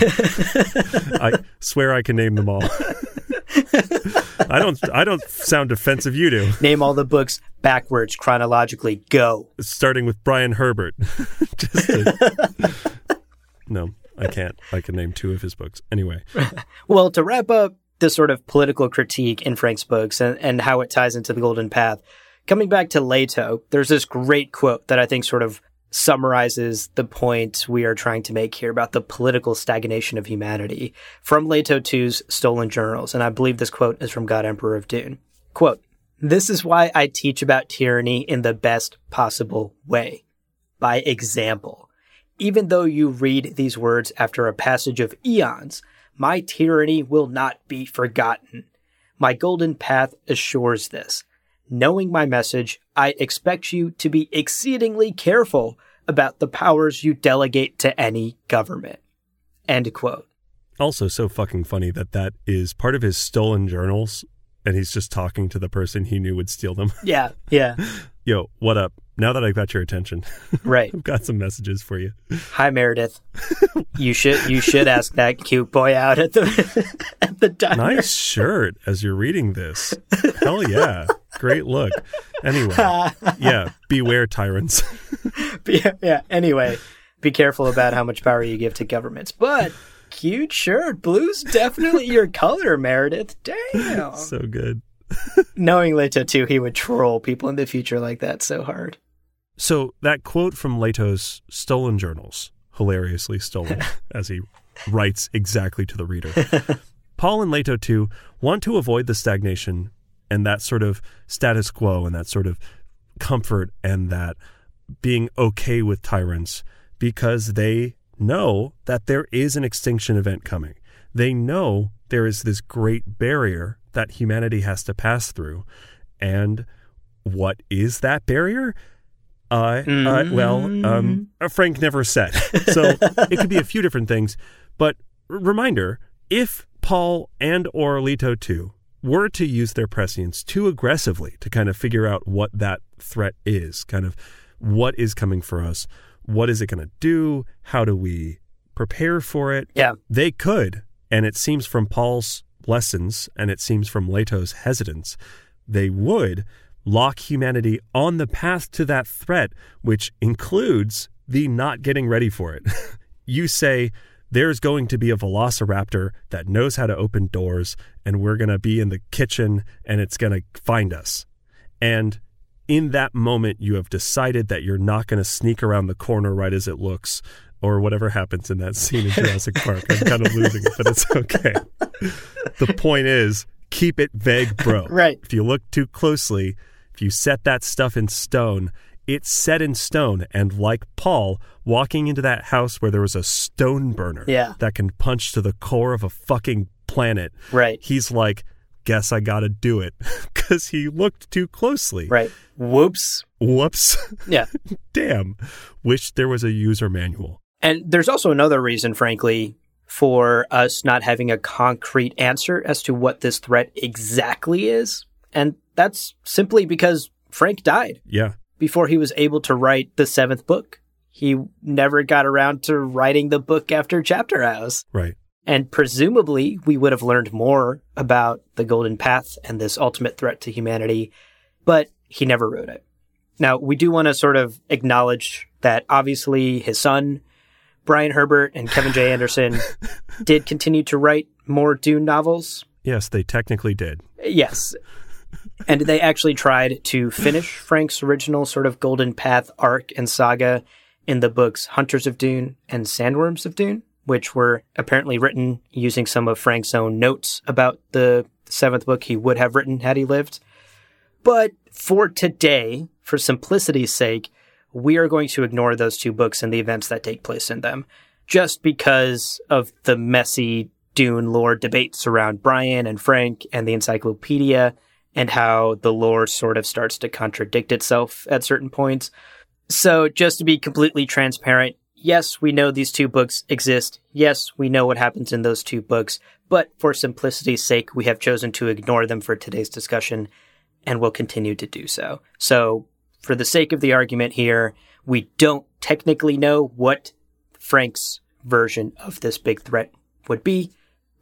I swear I can name them all. I don't. I don't sound offensive. You do. Name all the books backwards chronologically. Go. Starting with Brian Herbert. Just to- no, I can't. I can name two of his books. Anyway, Well, to wrap up this sort of political critique in Frank's books and, and how it ties into the Golden Path, coming back to Leto, there's this great quote that I think sort of summarizes the point we are trying to make here about the political stagnation of humanity from Leto II's Stolen Journals. And I believe this quote is from God Emperor of Dune. Quote, This is why I teach about tyranny in the best possible way, by example. Even though you read these words after a passage of eons, my tyranny will not be forgotten. My golden path assures this. Knowing my message, I expect you to be exceedingly careful about the powers you delegate to any government. End quote. also so fucking funny that that is part of his stolen journals, and he's just talking to the person he knew would steal them. Yeah, yeah, Yo, what up? Now that I've got your attention, right. I've got some messages for you. Hi Meredith. You should you should ask that cute boy out at the at the diner. Nice shirt as you're reading this. Hell yeah. Great look. Anyway, yeah, beware tyrants. yeah, yeah. Anyway, be careful about how much power you give to governments. But cute shirt, blue's definitely your color, Meredith. Damn. so good. Knowing Leto II, he would troll people in the future like that so hard. So that quote from Leto's Stolen Journals, hilariously stolen, as he writes exactly to the reader. Paul and Leto II want to avoid the stagnation and that sort of status quo and that sort of comfort and that being okay with tyrants because they know that there is an extinction event coming. They know there is this great barrier that humanity has to pass through. And what is that barrier? Uh, uh, well, um, Frank never said. So it could be a few different things. But reminder, if Paul and or Leto II were to use their prescience too aggressively to kind of figure out what that threat is, kind of what is coming for us, what is it going to do, how do we prepare for it, Yeah. they could. And it seems from Paul's lessons and it seems from Leto's hesitance, they would lock humanity on the path to that threat, which includes the not getting ready for it. you say, there's going to be a velociraptor that knows how to open doors, and we're going to be in the kitchen and it's going to find us. And in that moment, you have decided that you're not going to sneak around the corner right as it looks, or whatever happens in that scene in Jurassic Park. I'm kind of losing it, but it's okay. The point is, keep it vague, bro. Right. If you look too closely, if you set that stuff in stone, it's set in stone. And like Paul, walking into that house where there was a stone burner Yeah. that can punch to the core of a fucking planet, Right. he's like, guess I gotta do it. Because he looked too closely. Right. Whoops. Whoops. Yeah. Damn. Wish there was a user manual. And there's also another reason, frankly, for us not having a concrete answer as to what this threat exactly is. And that's simply because Frank died Yeah. Before he was able to write the seventh book. He never got around to writing the book after Chapter House. Right. And presumably, we would have learned more about the Golden Path and this ultimate threat to humanity, but he never wrote it. Now, we do want to sort of acknowledge that obviously his son, Brian Herbert and Kevin J. Anderson, did continue to write more Dune novels. Yes, they technically did. Yes. And they actually tried to finish Frank's original sort of Golden Path arc and saga in the books Hunters of Dune and Sandworms of Dune. which were apparently written using some of Frank's own notes about the seventh book he would have written had he lived. But for today, for simplicity's sake, we are going to ignore those two books and the events that take place in them, just because of the messy Dune lore debates around Brian and Frank and the encyclopedia and how the lore sort of starts to contradict itself at certain points. So just to be completely transparent, yes, we know these two books exist. Yes, we know what happens in those two books, but for simplicity's sake, we have chosen to ignore them for today's discussion and will continue to do so. So for the sake of the argument here, we don't technically know what Frank's version of this big threat would be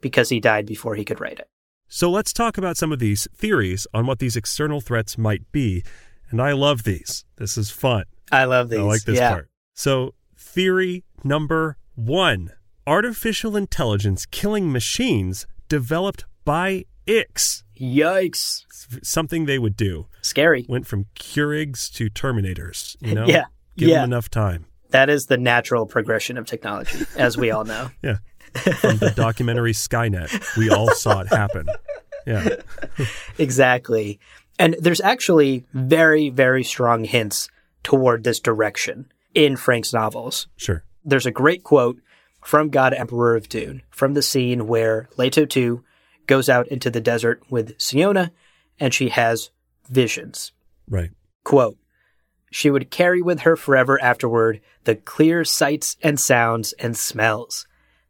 because he died before he could write it. So let's talk about some of these theories on what these external threats might be. And I love these. This is fun. I love these. I like this yeah. part. So, theory number one artificial intelligence killing machines developed by Ix. Yikes. Something they would do. Scary. Went from Keurigs to Terminators. You know? Yeah. Give yeah. them enough time. That is the natural progression of technology, as we all know. Yeah. From the documentary Skynet, we all saw it happen. Yeah. exactly. And there's actually very, very strong hints toward this direction in Frank's novels. Sure. There's a great quote from God Emperor of Dune from the scene where Leto II goes out into the desert with Siona and she has visions. Right. Quote, she would carry with her forever afterward the clear sights and sounds and smells.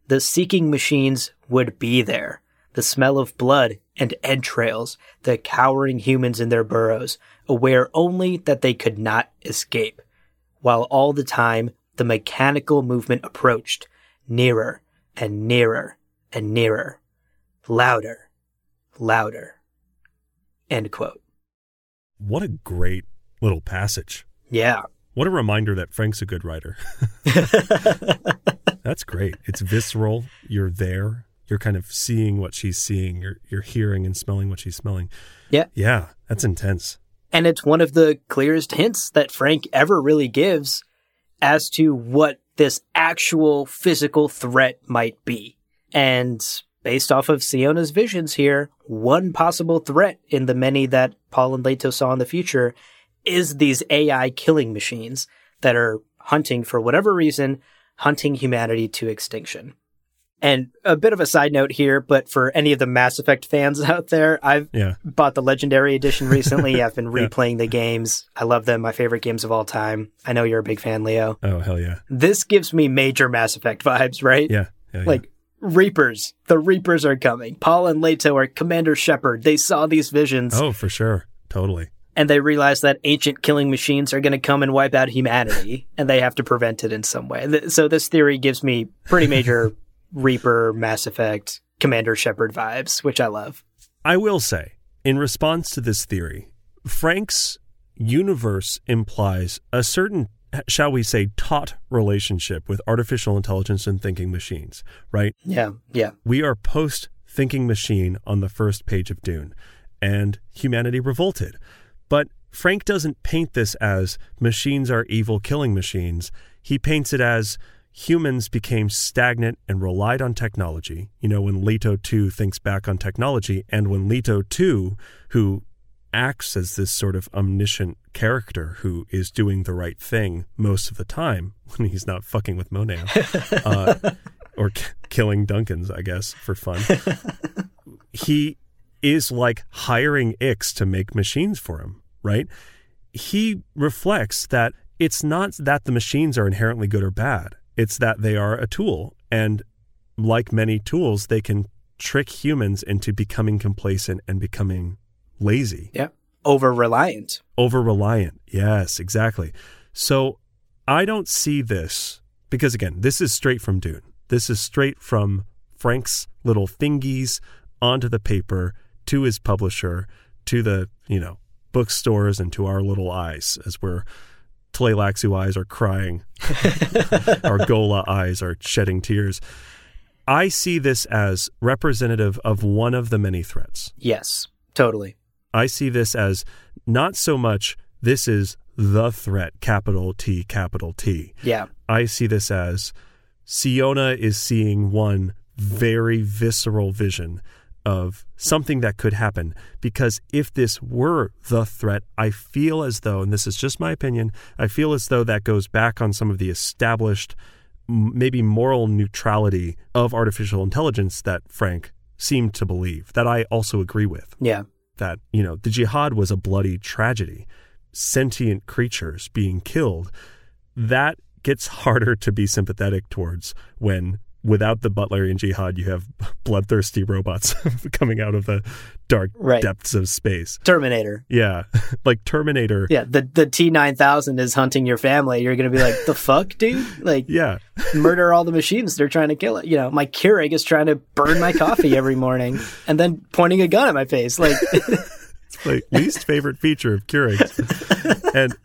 The seeking machines would be there. The smell of blood and entrails, the cowering humans in their burrows, aware only that they could not escape. While all the time the mechanical movement approached, nearer and nearer and nearer, louder, louder. End quote. What a great little passage. Yeah. What a reminder that Frank's a good writer. That's great. It's visceral. You're there. You're kind of seeing what she's seeing. You're you're hearing and smelling what she's smelling. Yeah. Yeah, that's intense. And it's one of the clearest hints that Frank ever really gives as to what this actual physical threat might be. And based off of Siona's visions here, one possible threat in the many that Paul and Leto saw in the future is these AI killing machines that are hunting for whatever reason, hunting humanity to extinction. And a bit of a side note here, but for any of the Mass Effect fans out there, I've Yeah. bought the Legendary Edition recently. I've been Yeah. replaying the games. I love them, my favorite games of all time. I know you're a big fan, Leo. Oh hell yeah. This gives me major Mass Effect vibes, right? Yeah. yeah, yeah. Like Reapers. The Reapers are coming. Paul and Leto are Commander Shepard. They saw these visions Oh, for sure. Totally. And they realize that ancient killing machines are going to come and wipe out humanity and they have to prevent it in some way. So this theory gives me pretty major Reaper, Mass Effect, Commander Shepard vibes, which I love. I will say, in response to this theory, Frank's universe implies a certain, shall we say, taut relationship with artificial intelligence and thinking machines, right? Yeah, yeah. We are post thinking machine on the first page of Dune, and humanity revolted. But Frank doesn't paint this as machines are evil killing machines. He paints it as humans became stagnant and relied on technology. You know, when Leto II thinks back on technology, and when Leto II, who acts as this sort of omniscient character who is doing the right thing most of the time when he's not fucking with Moneo uh, or k- killing Duncans, I guess, for fun. he is like hiring Ix to make machines for him, right? He reflects that it's not that the machines are inherently good or bad. It's that they are a tool. And like many tools, they can trick humans into becoming complacent and becoming lazy Yeah. Over reliant. over reliant. Yes, exactly. So I don't see this because again, this is straight from Dune. This is straight from Frank's little thingies onto the paper to his publisher to the, you know, bookstores and to our little eyes as we're Tleilaxu eyes are crying. our Ghola eyes are shedding tears. I see this as representative of one of the many threats. Yes, totally. I see this as not so much this is the threat, capital T, capital T. Yeah. I see this as Siona is seeing one very visceral vision of something that could happen. Because if this were the threat, I feel as though, and this is just my opinion, I feel as though that goes back on some of the established, maybe moral neutrality of artificial intelligence that Frank seemed to believe, that I also agree with. Yeah. That, you know, the jihad was a bloody tragedy, sentient creatures being killed. That gets harder to be sympathetic towards when without the Butlerian Jihad, you have bloodthirsty robots coming out of the dark right. depths of space. Terminator. Yeah, like Terminator. Yeah, the the T nine thousand is hunting your family. You're gonna be like, the fuck, dude? Like, yeah, murder all the machines. They're trying to kill it. You know, my Keurig is trying to burn my coffee every morning and then pointing a gun at my face. Like, like least favorite feature of Keurig, and.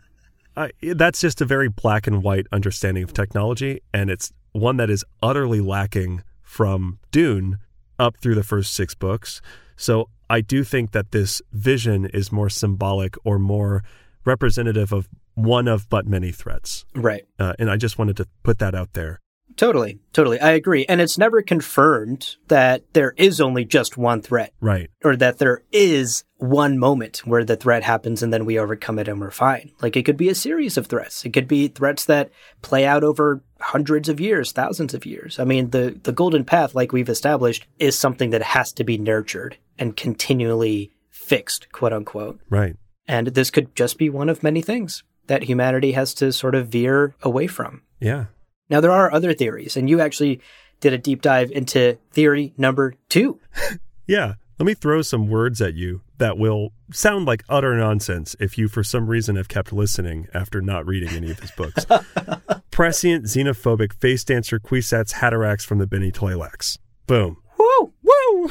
that's just a very black and white understanding of technology, and it's one that is utterly lacking from Dune up through the first six books. So I do think that this vision is more symbolic or more representative of one of but many threats. Right. Uh, and I just wanted to put that out there. Totally, totally. I agree. And it's never confirmed that there is only just one threat. Right. Or that there is one moment where the threat happens and then we overcome it and we're fine. Like it could be a series of threats. It could be threats that play out over hundreds of years, thousands of years. I mean, the, the golden path, like we've established, is something that has to be nurtured and continually fixed, quote unquote. Right. And this could just be one of many things that humanity has to sort of veer away from. Yeah. Now, there are other theories, and you actually did a deep dive into theory number two. yeah. Let me throw some words at you that will sound like utter nonsense if you, for some reason, have kept listening after not reading any of his books. Prescient, xenophobic, face dancer, Kwisatz Haderachs from the Bene Tleilax. Boom. Woo! Woo!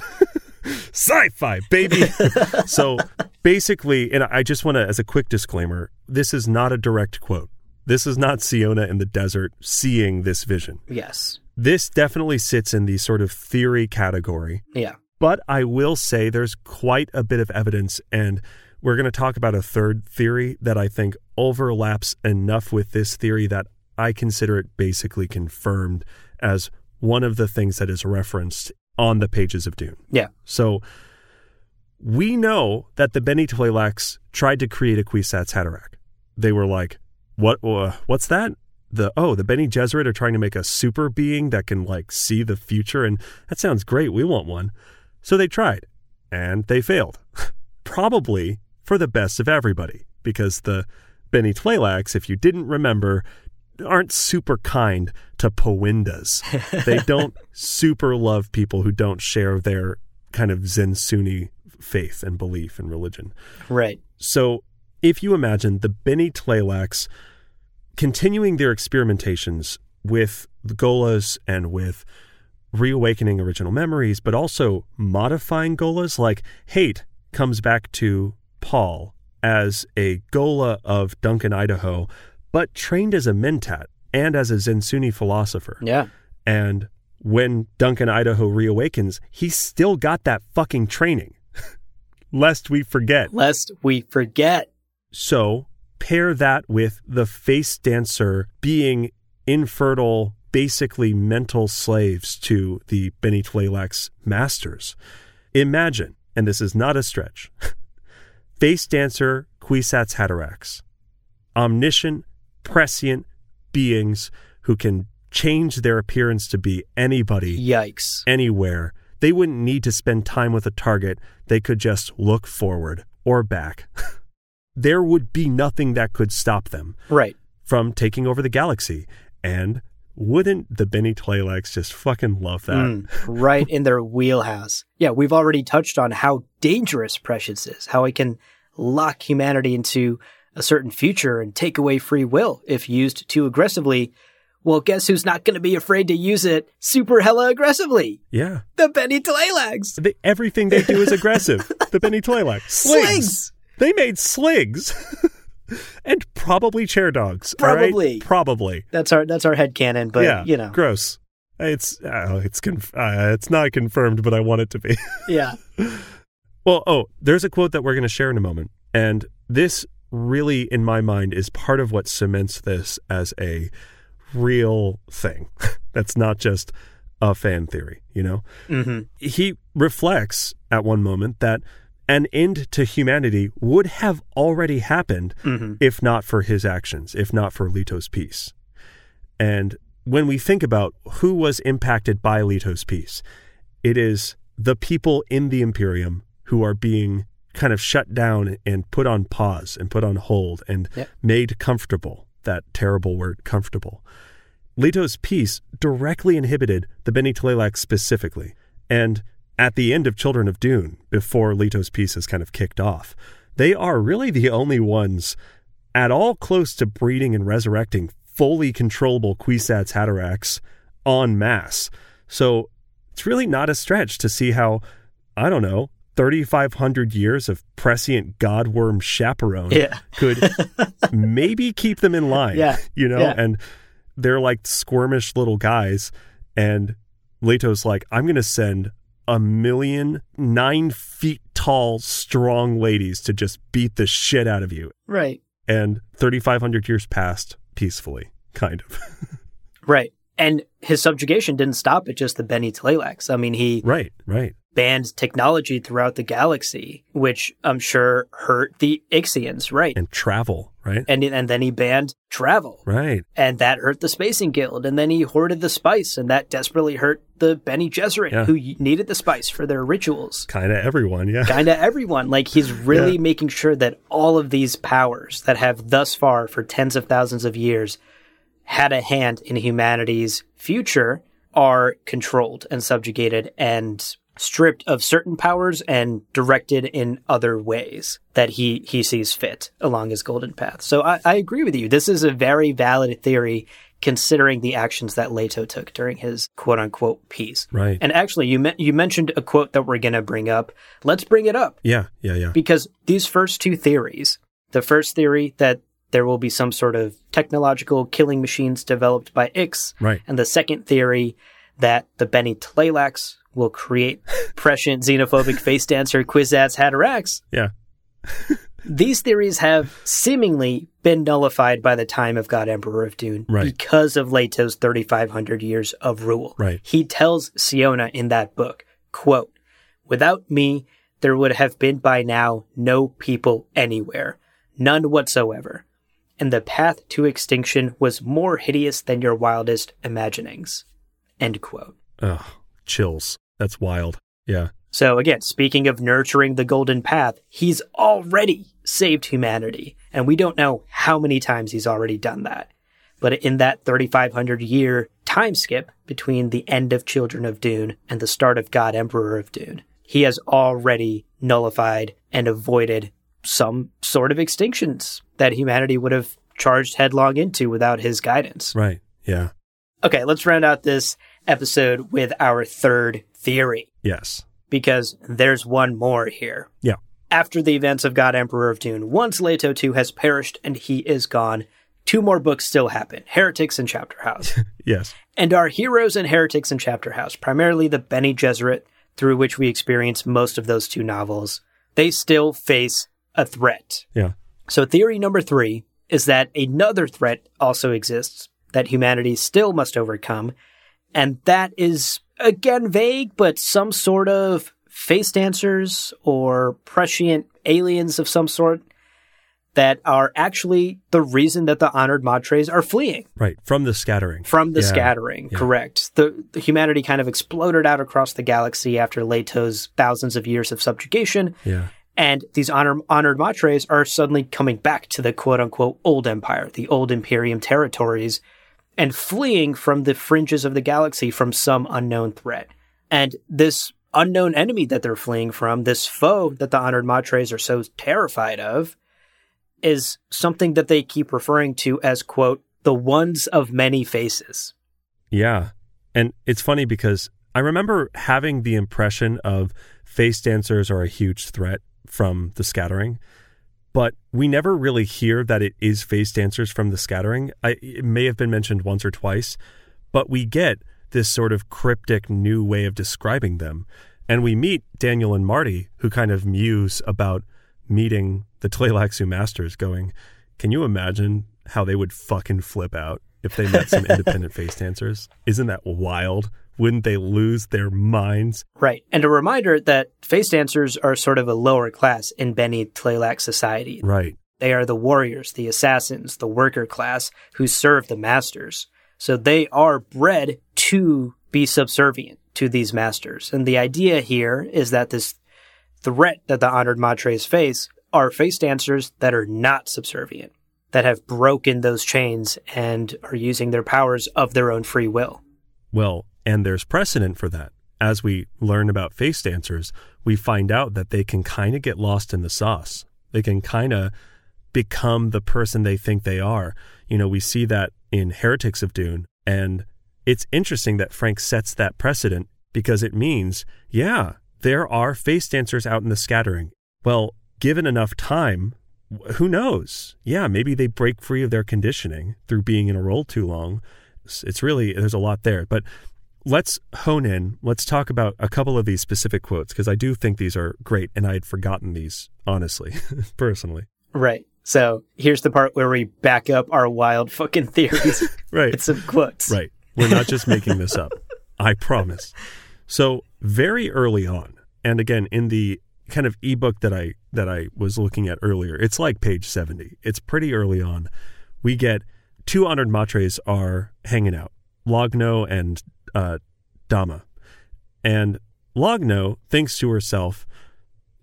Sci-fi, baby. so basically, and I just want to, as a quick disclaimer, this is not a direct quote. This is not Siona in the desert seeing this vision. Yes. This definitely sits in the sort of theory category. Yeah. But I will say there's quite a bit of evidence, and we're going to talk about a third theory that I think overlaps enough with this theory that I consider it basically confirmed as one of the things that is referenced on the pages of Dune. Yeah. So we know that the Bene Tleilax tried to create a Kwisatz Haderach. They were like, what uh, what's that? The oh, the Bene Gesserit are trying to make a super being that can like see the future and that sounds great. We want one. So they tried and they failed. Probably for the best of everybody because the Bene Tleilax, if you didn't remember, aren't super kind to Powindahs. they don't super love people who don't share their kind of Zensunni faith and belief and religion. Right. So if you imagine the Bene Tleilax continuing their experimentations with the Gholas and with reawakening original memories, but also modifying Gholas, like Hayt comes back to Paul as a Ghola of Duncan, Idaho, but trained as a Mentat and as a Zensunni philosopher. Yeah. And when Duncan, Idaho reawakens, he's still got that fucking training. Lest we forget. Lest we forget. So pair that with the face dancer being infertile, basically mental slaves to the Bene Tleilax masters. Imagine, and this is not a stretch, face dancer Kwisatz Haderachs, omniscient, prescient beings who can change their appearance to be anybody. Yikes. Anywhere. They wouldn't need to spend time with a target. They could just look forward or back. there would be nothing that could stop them right from taking over the galaxy. And wouldn't the Bene Tleilax just fucking love that? Mm, right in their wheelhouse. Yeah, we've already touched on how dangerous Prescience is, how it can lock humanity into a certain future and take away free will if used too aggressively. Well, guess who's not going to be afraid to use it super hella aggressively? Yeah. The Bene Tleilax. They, everything they do is aggressive. the Bene Tleilax. Sligs. Sligs. They made sligs. and probably chair dogs. Probably. Right? Probably. That's our that's our head canon, but yeah, you know. Gross. It's uh, it's conf- uh, it's not confirmed, but I want it to be. yeah. Well, oh, there's a quote that we're going to share in a moment, and this really, in my mind, is part of what cements this as a real thing. That's not just a fan theory, you know? Mm-hmm. He reflects at one moment that an end to humanity would have already happened Mm-hmm. if not for his actions, if not for Leto's peace. And when we think about who was impacted by Leto's peace, it is the people in the Imperium who are being kind of shut down and put on pause and put on hold and Yep. made comfortable. That terrible word, comfortable. Leto's peace directly inhibited the Bene Tleilax specifically. And at the end of Children of Dune, before Leto's peace is kind of kicked off, they are really the only ones at all close to breeding and resurrecting fully controllable Kwisatz Haderachs en masse. So it's really not a stretch to see how, I don't know, 3,500 years of prescient godworm chaperone Yeah. could maybe keep them in line. Yeah. You know, Yeah. and they're like squirmish little guys. And Leto's like, I'm going to send a million nine feet tall, strong ladies to just beat the shit out of you. Right. And 3,500 years passed peacefully, kind of. Right. And his subjugation didn't stop at just the Bene Tleilax. I mean, he right, right. Banned technology throughout the galaxy, which I'm sure hurt the Ixians, right? And travel, right? And and then he banned travel, right. and that hurt the Spacing Guild. And then he hoarded the spice, and that desperately hurt the Bene Gesserit, Yeah. who needed the spice for their rituals. Kind of everyone, yeah. Kind of everyone. Like he's really Yeah. making sure that all of these powers that have thus far, for tens of thousands of years, had a hand in humanity's future are controlled and subjugated and stripped of certain powers and directed in other ways that he, he sees fit along his golden path. So I, I agree with you. This is a very valid theory considering the actions that Leto took during his quote unquote peace. Right. And actually, you, me- you mentioned a quote that we're going to bring up. Let's bring it up yeah, yeah, yeah. because these first two theories the first theory that there will be some sort of technological killing machines developed by Ix, Right. and the second theory that the Bene Tleilax will create prescient xenophobic face dancer Kwisatz Haderachs. Yeah. These theories have seemingly been nullified by the time of God Emperor of Dune Right. because of Leto's 3,500 years of rule. Right. He tells Siona in that book, quote, Without me, there would have been by now no people anywhere, none whatsoever. And the path to extinction was more hideous than your wildest imaginings. End quote. Ugh, chills. That's wild. Yeah. So again, speaking of nurturing the golden path, he's already saved humanity. And we don't know how many times he's already done that. But in that 3,500 year time skip between the end of Children of Dune and the start of God Emperor of Dune, he has already nullified and avoided some sort of extinctions that humanity would have charged headlong into without his guidance. Right. Yeah. Okay, let's round out this episode with our third theory Yes. because there's one more here. Yeah. After the events of God Emperor of Dune, once Leto II has perished and he is gone, two more books still happen Heretics and Chapter House. Yes. and our heroes and heretics in Chapter House, primarily the Bene Gesserit, through which we experience most of those two novels, they still face a threat. Yeah. So, theory number three is that another threat also exists that humanity still must overcome, and that is, again, vague, but some sort of face dancers or prescient aliens of some sort that are actually the reason that the honored Matres are fleeing Right. From the scattering. from the Yeah. scattering. Yeah. Correct. The, the humanity kind of exploded out across the galaxy after Leto's thousands of years of subjugation. Yeah. And these honor, honored matres are suddenly coming back to the quote unquote old empire, the old Imperium territories, and fleeing from the fringes of the galaxy from some unknown threat. And this unknown enemy that they're fleeing from, this foe that the honored matres are so terrified of, is something that they keep referring to as quote, the ones of many faces. Yeah. And it's funny because I remember having the impression of face dancers are a huge threat from the scattering, but we never really hear that it is face dancers from the scattering. I, it may have been mentioned once or twice, but we get this sort of cryptic new way of describing them. And we meet Daniel and Marty, who kind of muse about meeting the Tleilaxu masters, going, Can you imagine how they would fucking flip out if they met some independent face dancers. Isn't that wild? Wouldn't they lose their minds? Right. And a reminder that face dancers are sort of a lower class in Bene Tleilax society. Right. They are the warriors, the assassins, the worker class who serve the masters. So they are bred to be subservient to these masters. And the idea here is that this threat that the honored matres face are face dancers that are not subservient, that have broken those chains and are using their powers of their own free will. Well, and there's precedent for that. As we learn about face dancers, we find out that they can kind of get lost in the sauce. They can kind of become the person they think they are. You know, we see that in Heretics of Dune, and it's interesting that Frank sets that precedent because it means, yeah, there are face dancers out in the scattering. Well, given enough time, who knows? Yeah, maybe they break free of their conditioning through being in a role too long. It's really, there's a lot there. But let's hone in. Let's talk about a couple of these specific quotes because I do think these are great and I had forgotten these, honestly, personally. Right. So here's the part where we back up our wild fucking theories. right. It's some quotes. Right. We're not just making this up. I promise. So very early on, and again in the kind of ebook that I that I was looking at earlier, it's like page 70. It's pretty early on. We get two honored matres are hanging out, Logno and uh, Dama. And Logno thinks to herself,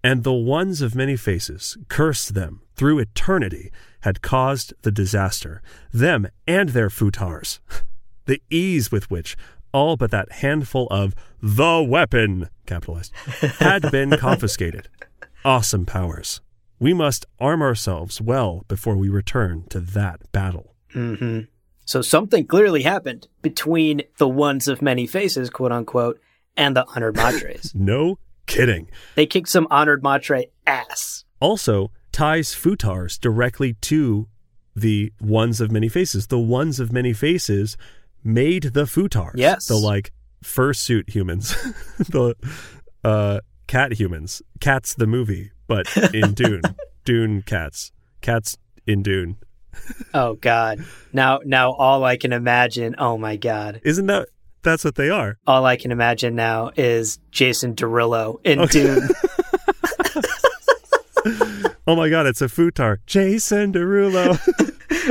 and the ones of many faces cursed them through eternity had caused the disaster, them and their futars. the ease with which all but that handful of the weapon, capitalized, had been confiscated. Awesome powers. We must arm ourselves well before we return to that battle. Mm-hmm. So something clearly happened between the ones of many faces, quote unquote, and the honored matres. no kidding. They kicked some honored matre ass. Also, ties futars directly to the ones of many faces. The ones of many faces made the futars. Yes. The like fursuit humans. the uh, cat humans. Cats the movie, but in Dune. Dune cats. Cats in Dune. oh God. Now now all I can imagine oh my God. Isn't that that's what they are? All I can imagine now is Jason Derulo in okay. Dune. oh my god, it's a futar. Jason Derulo.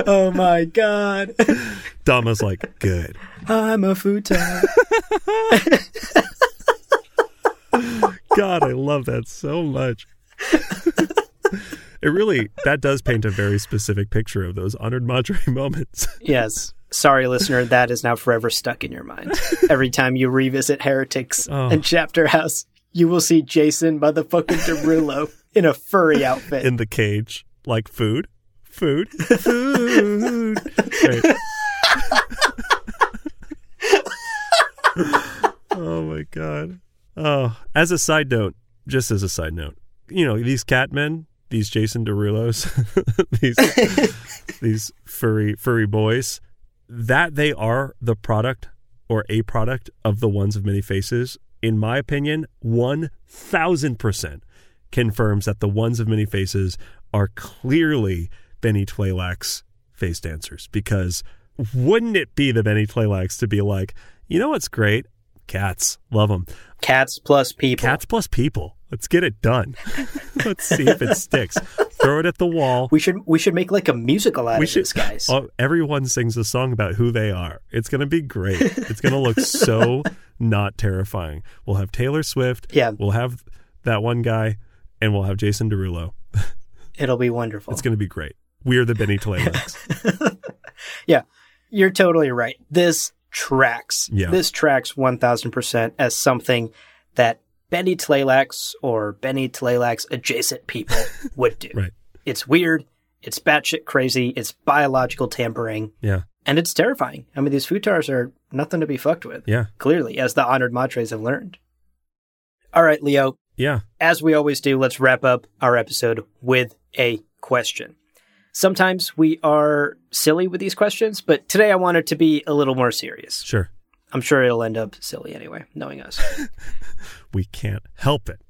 oh my god. Dama's like, good. I'm a futar. god, I love that so much. it really that does paint a very specific picture of those honored madre moments. yes. Sorry, listener, that is now forever stuck in your mind. Every time you revisit Heretics oh. and Chapter House, you will see Jason motherfucking Derulo in a furry outfit. In the cage. Like food. Food. Food. oh my god. Oh, as a side note, just as a side note, you know, these cat men, these Jason Derulos, these these furry furry boys, that they are the product or a product of the ones of many faces, in my opinion, 1000% confirms that the ones of many faces are clearly Bene Tleilax face dancers. Because wouldn't it be the Bene Tleilax to be like, you know what's great? Cats. Love them. Cats plus people. Cats plus people. Let's get it done. Let's see if it sticks. Throw it at the wall. We should we should make like a musical out we of should, this, guys. Oh, everyone sings a song about who they are. It's gonna be great. It's gonna look so not terrifying. We'll have Taylor Swift. Yeah. We'll have that one guy, and we'll have Jason Derulo. It'll be wonderful. It's gonna be great. We're the Bene Tleilax. yeah, you're totally right. This tracks. Yeah. This tracks 1000% as something that Bene Tleilax or Bene Tleilax adjacent people would do. Right. It's weird. It's batshit crazy. It's biological tampering. Yeah. And it's terrifying. I mean, these futars are nothing to be fucked with. Yeah. Clearly, as the honored matres have learned. All right, Leo. Yeah. As we always do, let's wrap up our episode with a question. Sometimes we are silly with these questions, but today I wanted to be a little more serious. Sure. I'm sure it'll end up silly anyway, knowing us. we can't help it.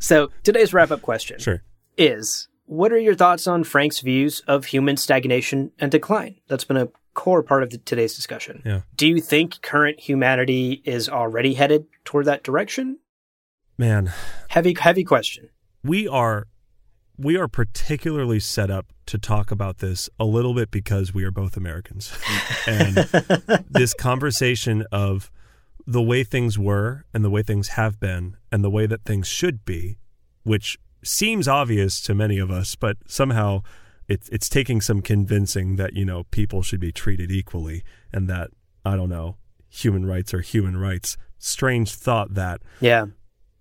so today's wrap up question sure. is what are your thoughts on Frank's views of human stagnation and decline? That's been a core part of the, today's discussion. Yeah. Do you think current humanity is already headed toward that direction? Man, Heavy, heavy question. we are we are particularly set up to talk about this a little bit because we are both Americans. and this conversation of the way things were and the way things have been and the way that things should be, which seems obvious to many of us, but somehow it's it's taking some convincing that, you know, people should be treated equally and that I don't know, human rights are human rights. Strange thought that Yeah.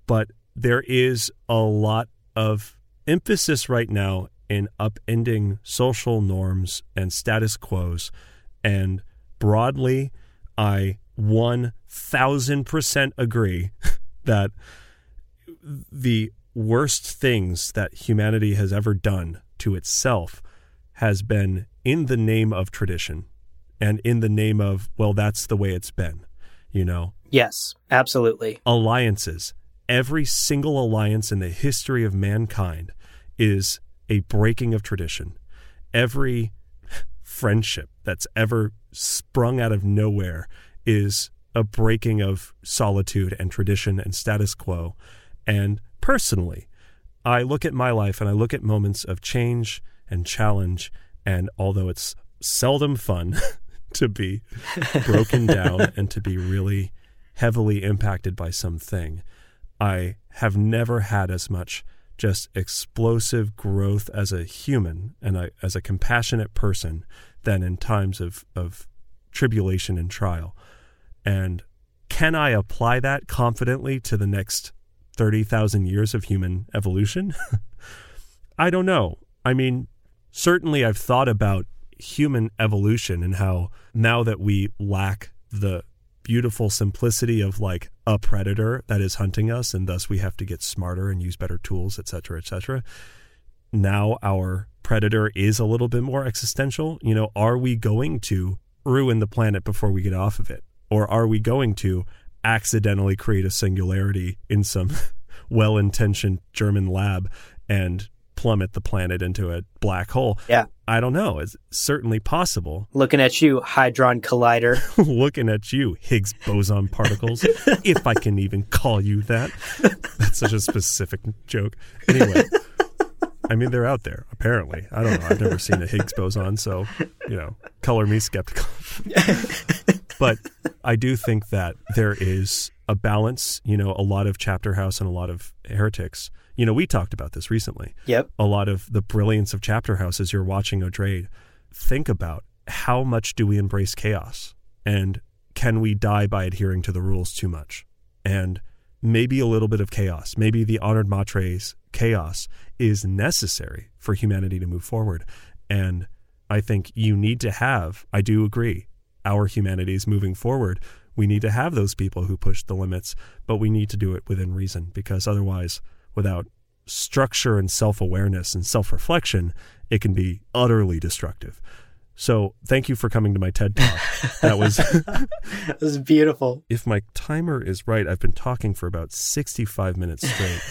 but there is a lot of emphasis right now in upending social norms and status quos. And broadly, I 1000% agree that the worst things that humanity has ever done to itself has been in the name of tradition and in the name of, well, that's the way it's been, you know? Yes, absolutely. alliances. Every single alliance in the history of mankind is a breaking of tradition. Every friendship that's ever sprung out of nowhere is a breaking of solitude and tradition and status quo. And personally, I look at my life and I look at moments of change and challenge. And although it's seldom fun to be broken down and to be really heavily impacted by something, I have never had as much just explosive growth as a human and a, as a compassionate person than in times of, of tribulation and trial. And can I apply that confidently to the next 30,000 years of human evolution? I don't know. I mean, certainly I've thought about human evolution and how now that we lack the beautiful simplicity of like a predator that is hunting us and thus we have to get smarter and use better tools et cetera et cetera. Now our predator is a little bit more existential. You know are we going to ruin the planet before we get off of it? Or are we going to accidentally create a singularity in some well-intentioned german lab and plummet the planet into a black hole Yeah. i don't know it's certainly possible Looking at you, Hadron Collider. looking at you, Higgs boson particles, if I can even call you that. That's such a specific joke. Anyway, I mean, they're out there, apparently. I don't know. I've never seen a Higgs boson, so, you know, color me skeptical. but I do think that there is a balance, you know, a lot of Chapter House and a lot of heretics. You know, we talked about this recently Yep. a lot of the brilliance of Chapter House as you're watching Odrade. Think about how much do we embrace chaos? And can we die by adhering to the rules too much? And maybe a little bit of chaos, maybe the honored matres chaos is necessary for humanity to move forward. And I think you need to have, I do agree, our humanity is moving forward. We need to have those people who push the limits, but we need to do it within reason because otherwise, without structure and self awareness and self reflection, it can be utterly destructive. So, thank you for coming to my TED Talk. That was, This is beautiful. if my timer is right, I've been talking for about 65 minutes straight.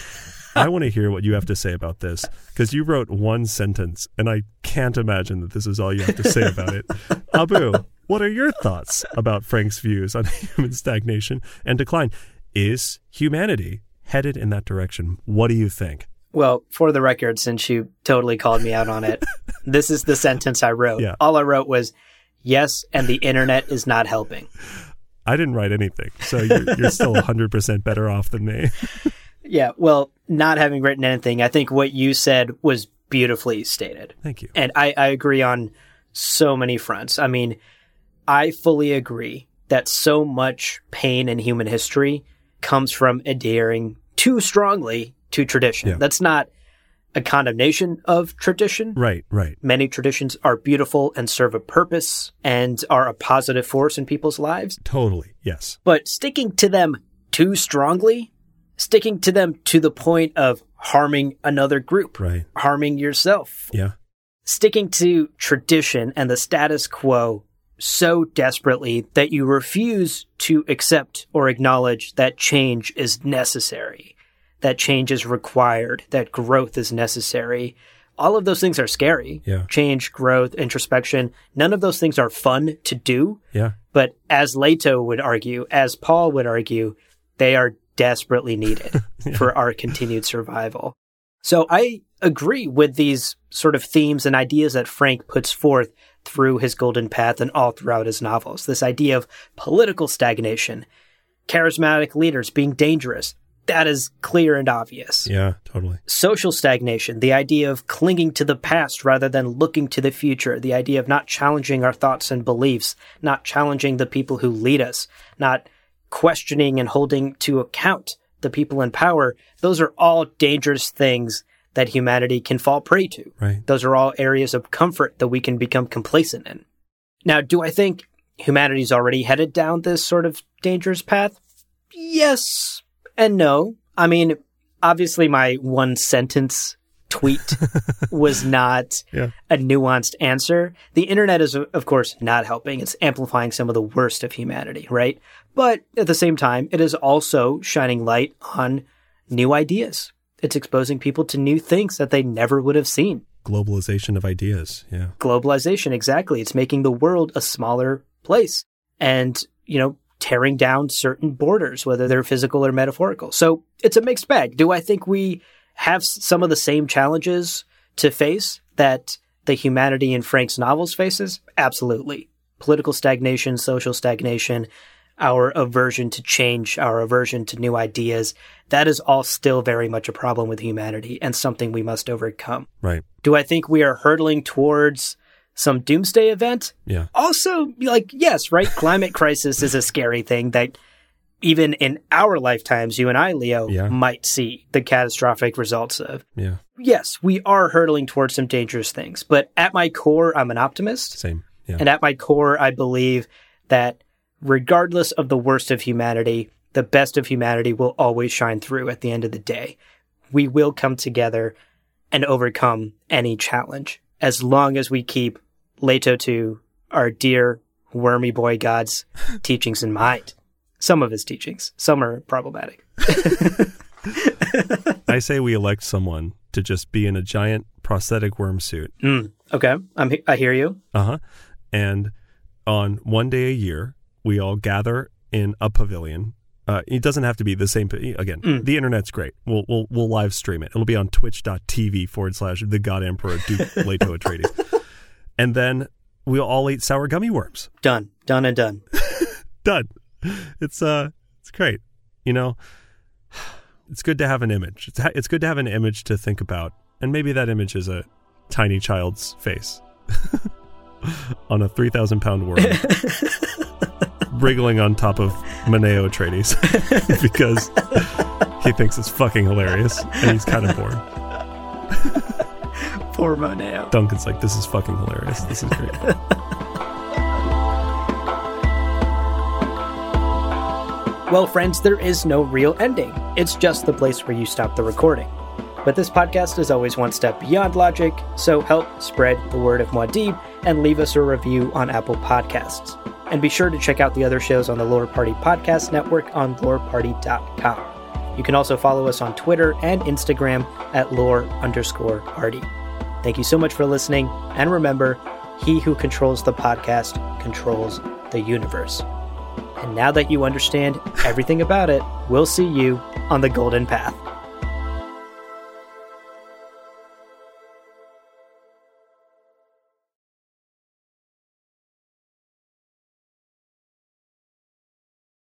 I want to hear what you have to say about this because you wrote one sentence and I can't imagine that this is all you have to say about it. Abu, what are your thoughts about Frank's views on human stagnation and decline? Is humanity headed in that direction? What do you think? Well, for the record, since you totally called me out on it, this is the sentence I wrote. Yeah. All I wrote was, yes, and the internet is not helping. I didn't write anything, so you're, you're still 100% better off than me. Yeah, well, not having written anything, I think what you said was beautifully stated. Thank you. And I, I agree on so many fronts. I mean, I fully agree that so much pain in human history comes from adhering too strongly to tradition. Yeah. That's not a condemnation of tradition. Right, right. Many traditions are beautiful and serve a purpose and are a positive force in people's lives. Totally. Yes. But sticking to them too strongly, sticking to them to the point of harming another group, Right. harming yourself, Yeah. sticking to tradition and the status quo so desperately that you refuse to accept or acknowledge that change is necessary, that change is required, that growth is necessary, all of those things are scary. Yeah. Change, growth, introspection. None of those things are fun to do. Yeah. But as Leto would argue, as Paul would argue, they are desperately needed for our continued survival. So I agree with these sort of themes and ideas that Frank puts forth through his Golden Path and all throughout his novels. This idea of political stagnation, charismatic leaders being dangerous. That is clear and obvious. Yeah, totally. Social stagnation, the idea of clinging to the past rather than looking to the future, the idea of not challenging our thoughts and beliefs, not challenging the people who lead us, not questioning and holding to account the people in power. Those are all dangerous things that humanity can fall prey to. Right. Those are all areas of comfort that we can become complacent in. Now, do I think humanity's already headed down this sort of dangerous path? Yes and no. I mean, obviously, my one sentence tweet was not Yeah. a nuanced answer. The internet is, of course, not helping. It's amplifying some of the worst of humanity, right? But at the same time, it is also shining light on new ideas. It's exposing people to new things that they never would have seen. Globalization of ideas. Yeah. Globalization, exactly. It's making the world a smaller place and, you know, tearing down certain borders, whether they're physical or metaphorical. So it's a mixed bag. Do I think we have some of the same challenges to face that the humanity in Frank's novels faces? Absolutely. Political stagnation, social stagnation, our aversion to change, our aversion to new ideas, that is all still very much a problem with humanity and something we must overcome. Right. Do I think we are hurtling towards some doomsday event? Yeah. Also, like, yes, right? Climate crisis is a scary thing that even in our lifetimes, you and I, Leo, Yeah. might see the catastrophic results of. Yeah. Yes, we are hurtling towards some dangerous things, but at my core, I'm an optimist. Same. Yeah. And at my core, I believe that regardless of the worst of humanity, the best of humanity will always shine through at the end of the day. We will come together and overcome any challenge as long as we keep Leto 2, our dear wormy boy god's teachings in mind. Some of his teachings, some are problematic. I say we elect someone to just be in a giant prosthetic worm suit. Mm, okay, I'm, I hear you. Uh huh. And on one day a year, we all gather in a pavilion. Uh, it doesn't have to be the same. Again, Mm. the internet's great. We'll we'll we'll live stream it. It'll be on Twitch.tv forward slash the God Emperor Duke Leto Atreides. And then we'll all eat sour gummy worms. Done, done, and done. Done. It's uh, it's great. You know, it's good to have an image. It's ha- it's good to have an image to think about, and maybe that image is a tiny child's face on a three thousand pound worm. Wriggling on top of Moneo Atreides because he thinks it's fucking hilarious and he's kind of bored. Poor Moneo. Duncan's like, this is fucking hilarious. This is great. Well, friends, there is no real ending. It's just the place where you stop the recording. But this podcast is always one step beyond logic, so help spread the word of Muad'Dib and leave us a review on Apple Podcasts. And be sure to check out the other shows on the Lore Party Podcast Network on loreparty.com. You can also follow us on Twitter and Instagram at lore underscore party. Thank you so much for listening, and remember, he who controls the podcast controls the universe. And now that you understand everything about it, we'll see you on the Golden Path.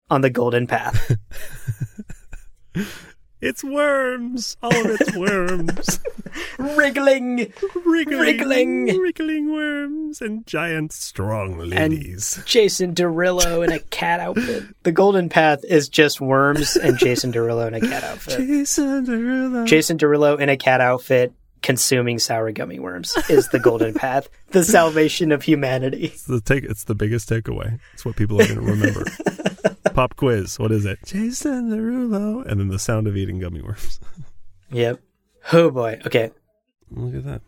On the Golden Path. It's worms. All of it's worms. Wriggling! wriggling, Wriggling. wriggling worms and giant strong ladies. And Jason Derulo in a cat outfit. The Golden Path is just worms and Jason Derulo in a cat outfit. Jason Derulo. Jason Derulo in a cat outfit consuming sour gummy worms is the Golden Path, the salvation of humanity. It's the take. It's the biggest takeaway. It's what people are going to remember. Pop quiz. What is it? Jason Derulo, and then the sound of eating gummy worms. Yep. Oh boy. Okay. Look at that.